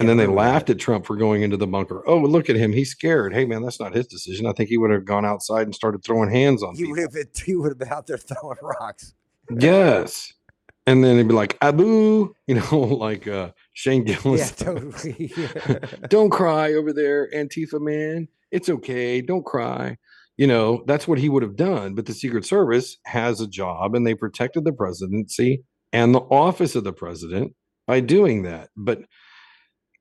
And then they laughed at Trump for going into the bunker. Oh, look at him. He's scared. Hey, man, that's not his decision. I think he would have gone outside and started throwing hands on He people. would have been, he would have been out there throwing rocks. Yes. And then he'd be like, Abu, you know, like uh, Shane Yeah, Gillis. totally. don't cry over there, Antifa man. It's okay. Don't cry. You know, that's what he would have done. But the Secret Service has a job and they protected the presidency and the office of the president by doing that. But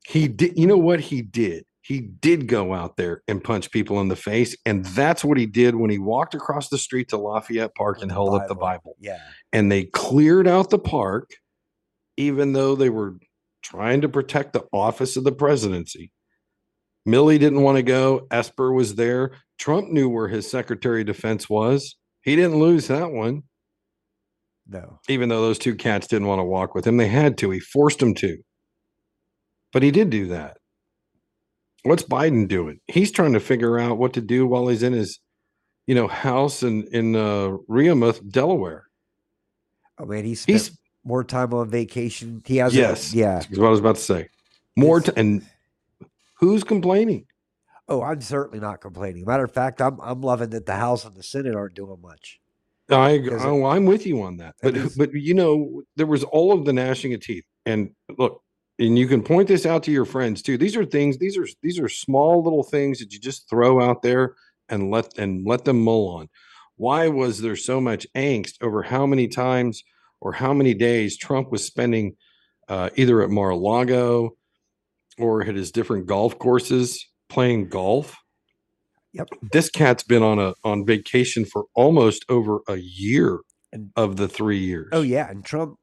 he did, you know what he did? He did go out there and punch people in the face. And that's what he did when he walked across the street to Lafayette Park and held up the Bible Yeah. and they cleared out the park, even though they were trying to protect the office of the presidency. Milley didn't want to go. Esper was there. Trump knew where his Secretary of Defense was. He didn't lose that one, No. even though those two cats didn't want to walk with him. They had to. He forced them to. But he did do that. What's Biden doing? He's trying to figure out what to do while he's in his, you know, house in in uh, Rehoboth, Delaware. Oh man, he spent He's more time on vacation. He has. Yes. Yeah. That's what I was about to say. More to, and who's complaining? Oh, I'm certainly not complaining. Matter of fact, I'm I'm loving that the House and the Senate aren't doing much. I, oh, I'm with you on that. That But is- but you know, there was all of the gnashing of teeth. And look, and you can point this out to your friends too. These are things. These are these are small little things that you just throw out there and let and let them mull on. Why was there so much angst over how many times or how many days Trump was spending uh, either at Mar-a-Lago or at his different golf courses playing golf? Yep. This cat's been on a on vacation for almost over a year And- of the three years. Oh yeah, and Trump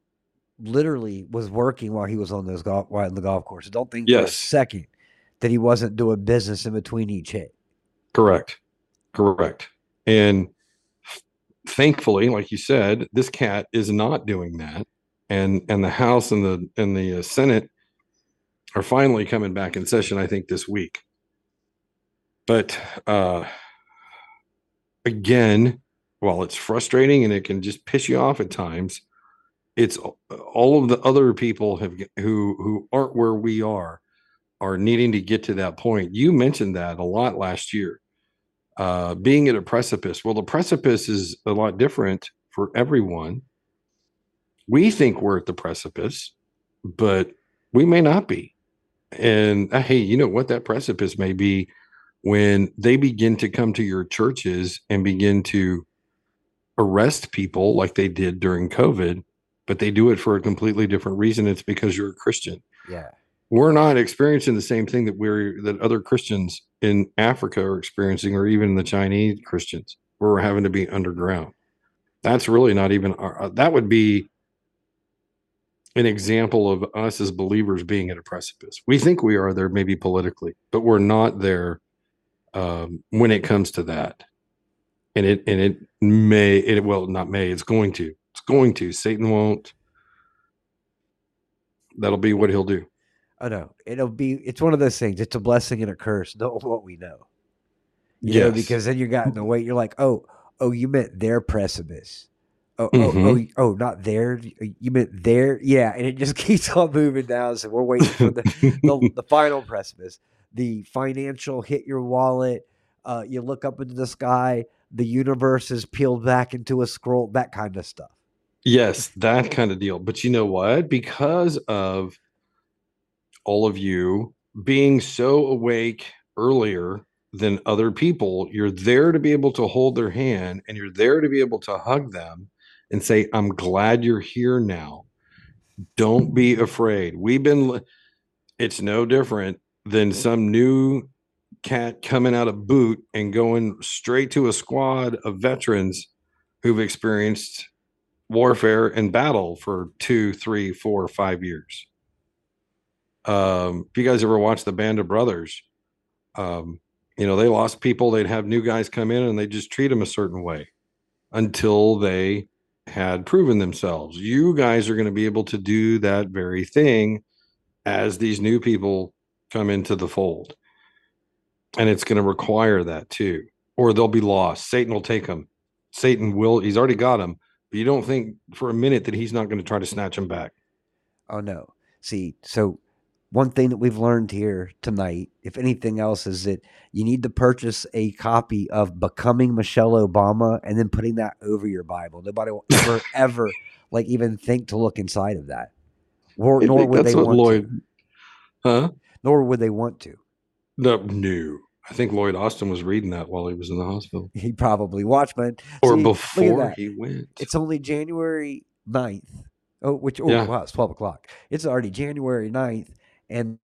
literally was working while he was on those golf while in the golf course. Don't think for a second that he wasn't doing business in between each hit. Correct. Correct. And thankfully, like you said, this cat is not doing that. And and the House and the and the uh, Senate are finally coming back in session I think this week. But uh again, while it's frustrating and it can just piss you off at times, it's all of the other people have who who aren't where we are are needing to get to that point. You mentioned that a lot last year uh, being at a precipice. Well, the precipice is a lot different for everyone. We think we're at the precipice, but we may not be. And hey, you know what? That precipice may be when they begin to come to your churches and begin to arrest people like they did during COVID, but they do it for a completely different reason. It's because you're a Christian Yeah. we're not experiencing the same thing that we're that other Christians in Africa are experiencing, or even the Chinese Christians, where we're having to be underground. That's really not even our, uh, that would be an example of us as believers being at a precipice. We think we are there, maybe politically, but we're not there um, when it comes to that. And it and it may it well not may it's going to it's going to Satan won't. That'll be what he'll do. Oh no, It'll be it's one of those things. It's a blessing and a curse. Know what we know. You know, because then you got in the way, you're like, oh, oh, you meant their precipice. Oh, Mhm. oh, oh, oh, not there. You meant there. Yeah. And it just keeps on moving down. So we're waiting for the, the, the final precipice. The financial hit your wallet. Uh, you look up into the sky. The universe is peeled back into a scroll. That kind of stuff. Yes, that kind of deal. But you know what? Because of all of you being so awake earlier than other people, you're there to be able to hold their hand and you're there to be able to hug them and say, I'm glad you're here now. Don't be afraid. We've been, it's no different than some new cat coming out of boot and going straight to a squad of veterans who've experienced warfare and battle for two, three, four, five years. Um, if you guys ever watched the Band of Brothers, um, you know, they lost people, they'd have new guys come in and they just treat them a certain way until they had proven themselves. You guys are going to be able to do that very thing as these new people come into the fold. And it's going to require that too. or they'll be lost. Satan will take them. Satan will, he's already got them, but you don't think for a minute that he's not going to try to snatch them back. Oh no. See, so one thing that we've learned here tonight, if anything else, is that you need to purchase a copy of Becoming Michelle Obama and then putting that over your Bible. Nobody will ever, ever like even think to look inside of that. Or, nor would they want Lloyd, to. huh? Nor would they want to. No, no. I think Lloyd Austin was reading that while he was in the hospital He probably watched, man. or See, before he went. It's only January 9th. Oh, which, oh, Yeah. wow, it's 12 o'clock. It's already January 9th. And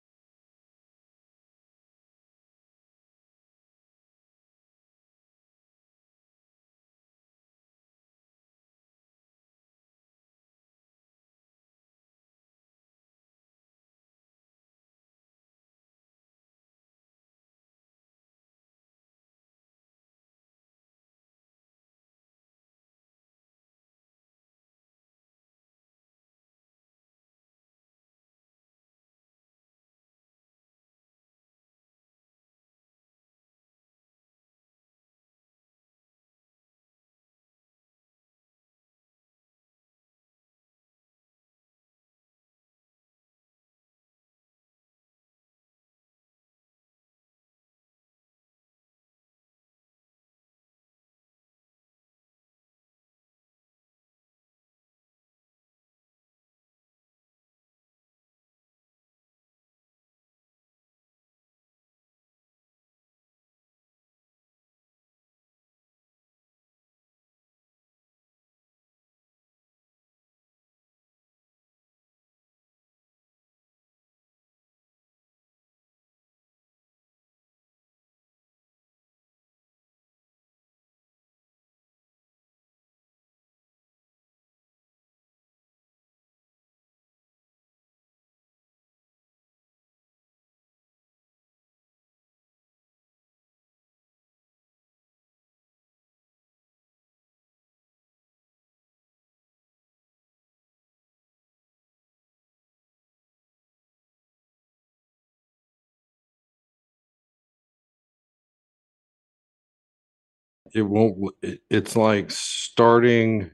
It won't, it's like starting.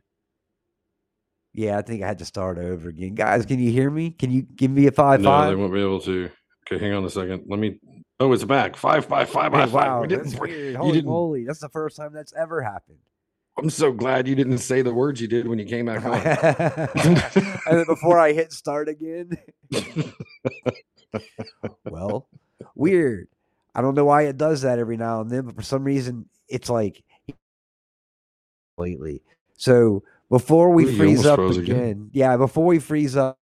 yeah, I think I had to start over again. Guys, can you hear me? Can you give me a five no, five? they won't be able to. Okay, hang on a second. Let me. Oh, it's back. Five, five, five, Hey, five, five. wow, We didn't that's weird. you Holy didn't- moly, that's the first time that's ever happened. I'm so glad you didn't say the words you did when you came back on. and then before I hit start again, well, weird. I don't know why it does that every now and then, but for some reason, it's like lately. So before we Ooh, freeze up again, again. yeah, before we freeze up,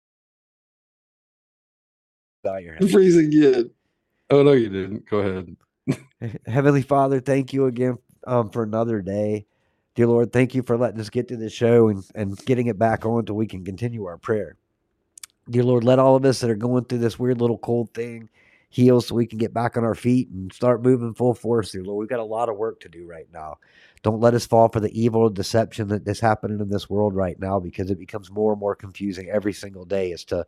bow your head. Freezing again. Oh no, you didn't. Go ahead. Heavenly Father, thank you again um, for another day. Dear Lord, thank you for letting us get to the show and, and getting it back on so we can continue our prayer. Dear Lord, let all of us that are going through this weird little cold thing heal so we can get back on our feet and start moving full force, dear Lord. We've got a lot of work to do right now. Don't let us fall for the evil deception that is happening in this world right now because it becomes more and more confusing every single day as to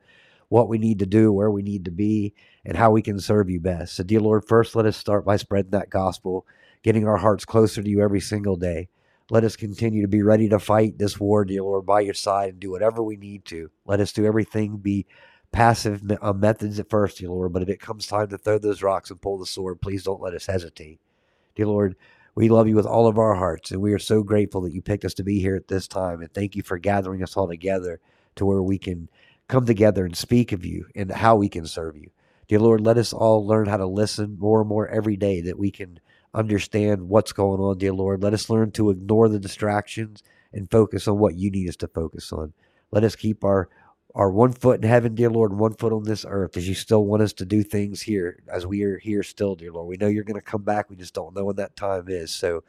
what we need to do, where we need to be, and how we can serve you best. So, dear Lord, first let us start by spreading that gospel, getting our hearts closer to you every single day. Let us continue to be ready to fight this war, dear Lord, by your side and do whatever we need to. Let us do everything be passive uh, methods at first, dear Lord, but if it comes time to throw those rocks and pull the sword, please don't let us hesitate. Dear Lord, we love you with all of our hearts, and we are so grateful that you picked us to be here at this time. And thank you for gathering us all together to where we can come together and speak of you and how we can serve you. Dear Lord, let us all learn how to listen more and more every day that we can understand what's going on, dear Lord. Let us learn to ignore the distractions and focus on what you need us to focus on. Let us keep our our one foot in heaven, dear Lord, and one foot on this earth, as you still want us to do things here, as we are here still, dear Lord. We know you're going to come back. We just don't know when that time is. So,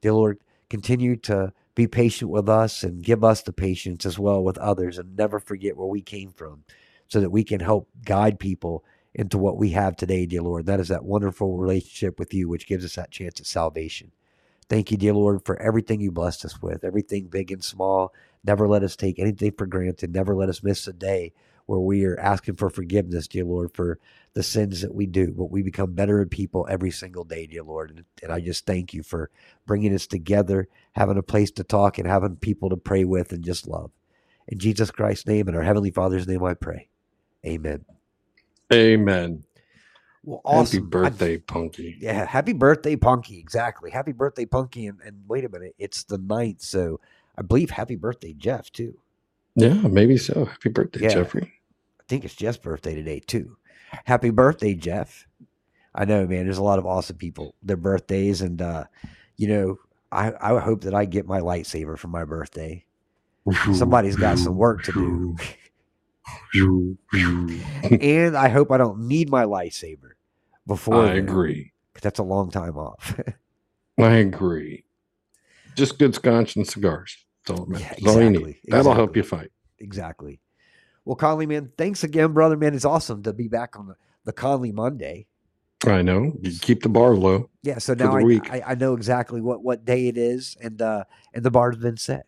dear Lord, continue to be patient with us and give us the patience as well with others and never forget where we came from so that we can help guide people into what we have today, dear Lord. That is that wonderful relationship with you, which gives us that chance at salvation. Thank you, dear Lord, for everything you blessed us with, everything big and small. Never let us take anything for granted. Never let us miss a day where we are asking for forgiveness, dear Lord, for the sins that we do, but we become better people every single day, dear Lord. And, and I just thank you for bringing us together, having a place to talk, and having people to pray with and just love. In Jesus Christ's name and our Heavenly Father's name, I pray. Amen. Amen. Well, Happy awesome. I- birthday, Punky. yeah, happy birthday, Punky. Exactly. Happy birthday, Punky. And, and wait a minute, it's the ninth. So I believe happy birthday, Jeff, too. Yeah, maybe so. Happy birthday, Yeah. Jeffrey. I think it's Jeff's birthday today, too. Happy birthday, Jeff. I know, man. There's a lot of awesome people, their birthdays. And, uh, you know, I, I hope that I get my lightsaber for my birthday. Somebody's got some work to do. and I hope I don't need my lightsaber before. I then, agree. that's a long time off. I agree. Just good scotch and cigars. All, Yeah, matters. That's all you need. exactly, That'll help you fight. exactly. Well, Conlee, man, thanks again, brother. Man, it's awesome to be back on the, the Conlee Monday. I know. You keep the bar low. Yeah, so now I, week. I I know exactly what what day it is, and uh and the bar's been set.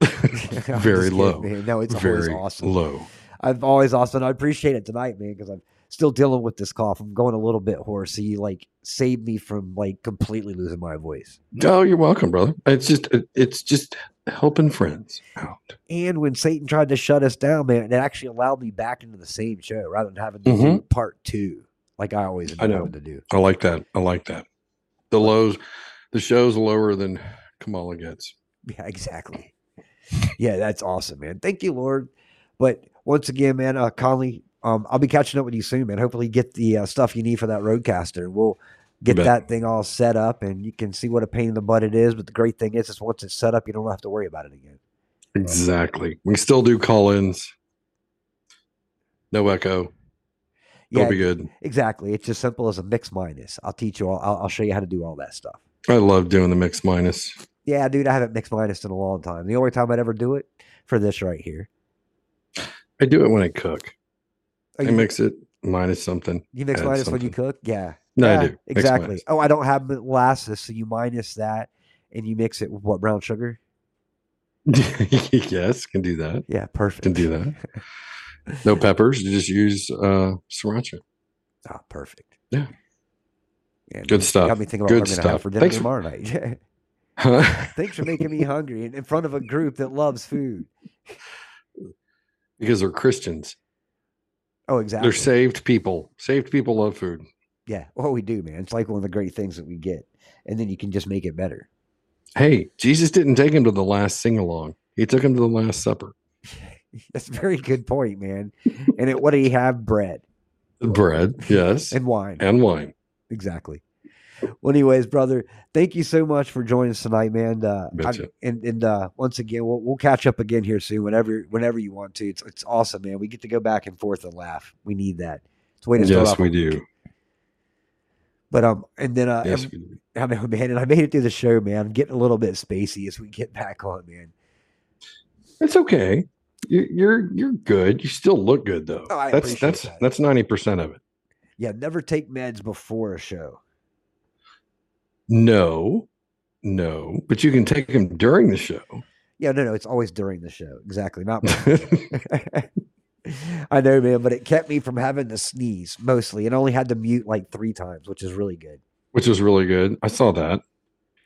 Very kidding, low. man. No, it's always Very awesome. low. I've always awesome. I appreciate it tonight, man, because I'm still dealing with this cough. I'm going a little bit hoarse. So you like saved me from like completely losing my voice. Oh, you're welcome, brother. It's just it's just helping friends out. And when Satan tried to shut us down, man, it actually allowed me back into the same show rather than having to do Mhm. part two, like I always I know. wanted to do. I like that. I like that. The lows, the show's lower than Kamala gets. Yeah, exactly. Yeah, that's awesome, man. Thank you, Lord. But once again, man, uh, Conlee, um, I'll be catching up with you soon, man. Hopefully, get the uh, stuff you need for that RodeCaster. We'll get that thing all set up, and you can see what a pain in the butt it is. But the great thing is, is once it's set up, you don't have to worry about it again. Exactly. We still do call-ins. No echo. Yeah, It'll be good. exactly. It's as simple as a mix minus. I'll teach you all. I'll, I'll show you how to do all that stuff. I love doing the mix minus. Yeah, dude, I haven't mixed minus in a long time. The only time I'd ever do it for this right here. I do it when I cook. Oh, I you, mix it minus something. you mix minus when you cook? Yeah. No, Yeah, I do. Mix Exactly. minus. Oh, I don't have molasses, so you minus that and you mix it with what brown sugar? yes, can do that. Yeah, perfect. Can do that. No peppers. You just use uh, sriracha. Ah, perfect. Yeah. Yeah, Good stuff. Got me thinking about Good what I'm have stuff. for dinner Thanks for- tomorrow night. Huh? Thanks for making me hungry in, in front of a group that loves food. because they're Christians. Oh, exactly. They're saved people. Saved people love food. Yeah, well, we do, man. It's like one of the great things that we get, and then you can just make it better. Hey, Jesus didn't take him to the last sing along. He took him to the last supper. That's a very good point, man. And it, what did he have? Bread Bread, yes, and wine. and wine. Exactly. Well, anyways, brother, thank you so much for joining us tonight, man. Uh, and and uh, once again, we'll, we'll catch up again here soon, whenever whenever you want to. It's it's awesome, man. We get to go back and forth and laugh. We need that. It's a way to Yes, we do. But um, and then uh, Yes, every- we do. I know, man, and I made it through the show, man. I'm getting a little bit spacey as we get back on, man. It's okay. You're you're you're good. You still look good though. Oh, I that's that's that. that's ninety percent of it. Yeah, never take meds before a show. No, no, but you can take them during the show. Yeah, no, no, it's always during the show. Exactly, not. I know, man, but it kept me from having to sneeze mostly, and only had to mute like three times, which is really good. which is really good. I saw that.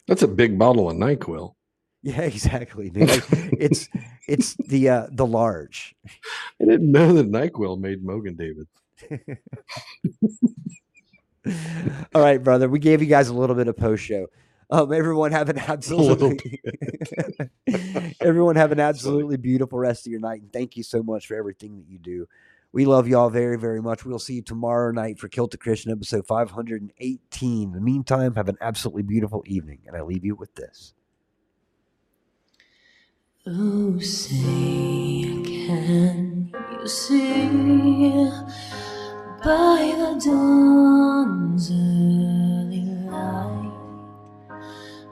That's a big bottle of Nyquil. Yeah, exactly. Like, it's it's the uh the large. I didn't know that Nyquil made Mogen David. All right, brother. We gave you guys a little bit of post show. Um, everyone have an absolutely everyone have an absolutely beautiful rest of your night, and thank you so much for everything that you do. We love y'all very, very much. We'll see you tomorrow night for Kilted Christian episode 518. In the meantime, have an absolutely beautiful evening, and I leave you with this. Oh, say, can you see by the dawn's early light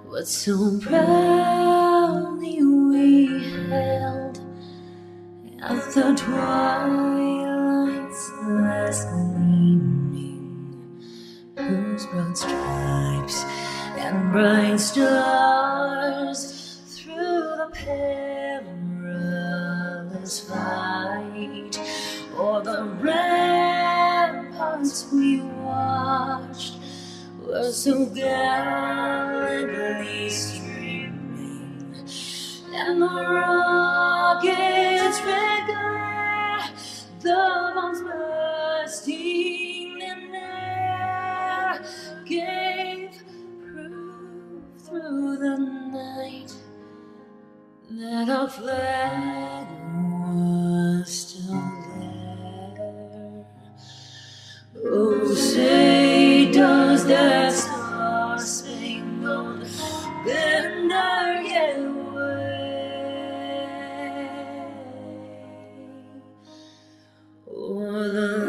what so proudly we held at the twilight's last gleaming, whose broad stripes and bright stars through the perilous fight as we watched were so gallantly streaming, and the rockets red the bombs bursting in air, gave proof through the night that our flag was Oh, say does that star-spangled banner yet wave the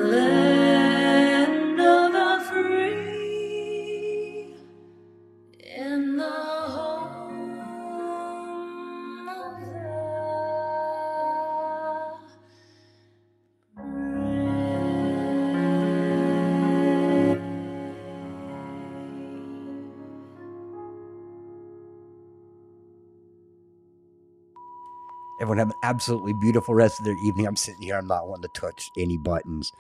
Everyone have an absolutely beautiful rest of their evening. I'm sitting here. I'm not wanting to touch any buttons.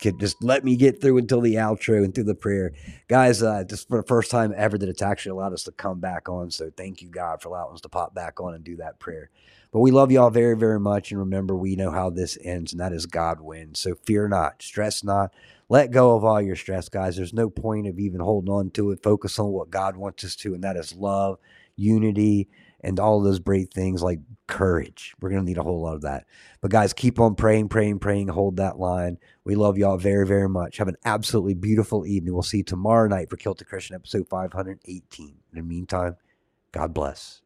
Could just let me get through until the outro and through the prayer, guys. Uh, just for the first time ever that it's actually allowed us to come back on. So thank you, God, for allowing us to pop back on and do that prayer. But we love y'all very, very much, and remember, we know how this ends, and that is God wins. So fear not, stress not. Let go of all your stress, guys. There's no point of even holding on to it. Focus on what God wants us to, and that is love, unity, and all those great things like courage. We're going to need a whole lot of that. But guys, keep on praying, praying, praying. Hold that line. We love y'all very, very much. Have an absolutely beautiful evening. We'll see you tomorrow night for Kilted Christian episode 518. In the meantime, God bless.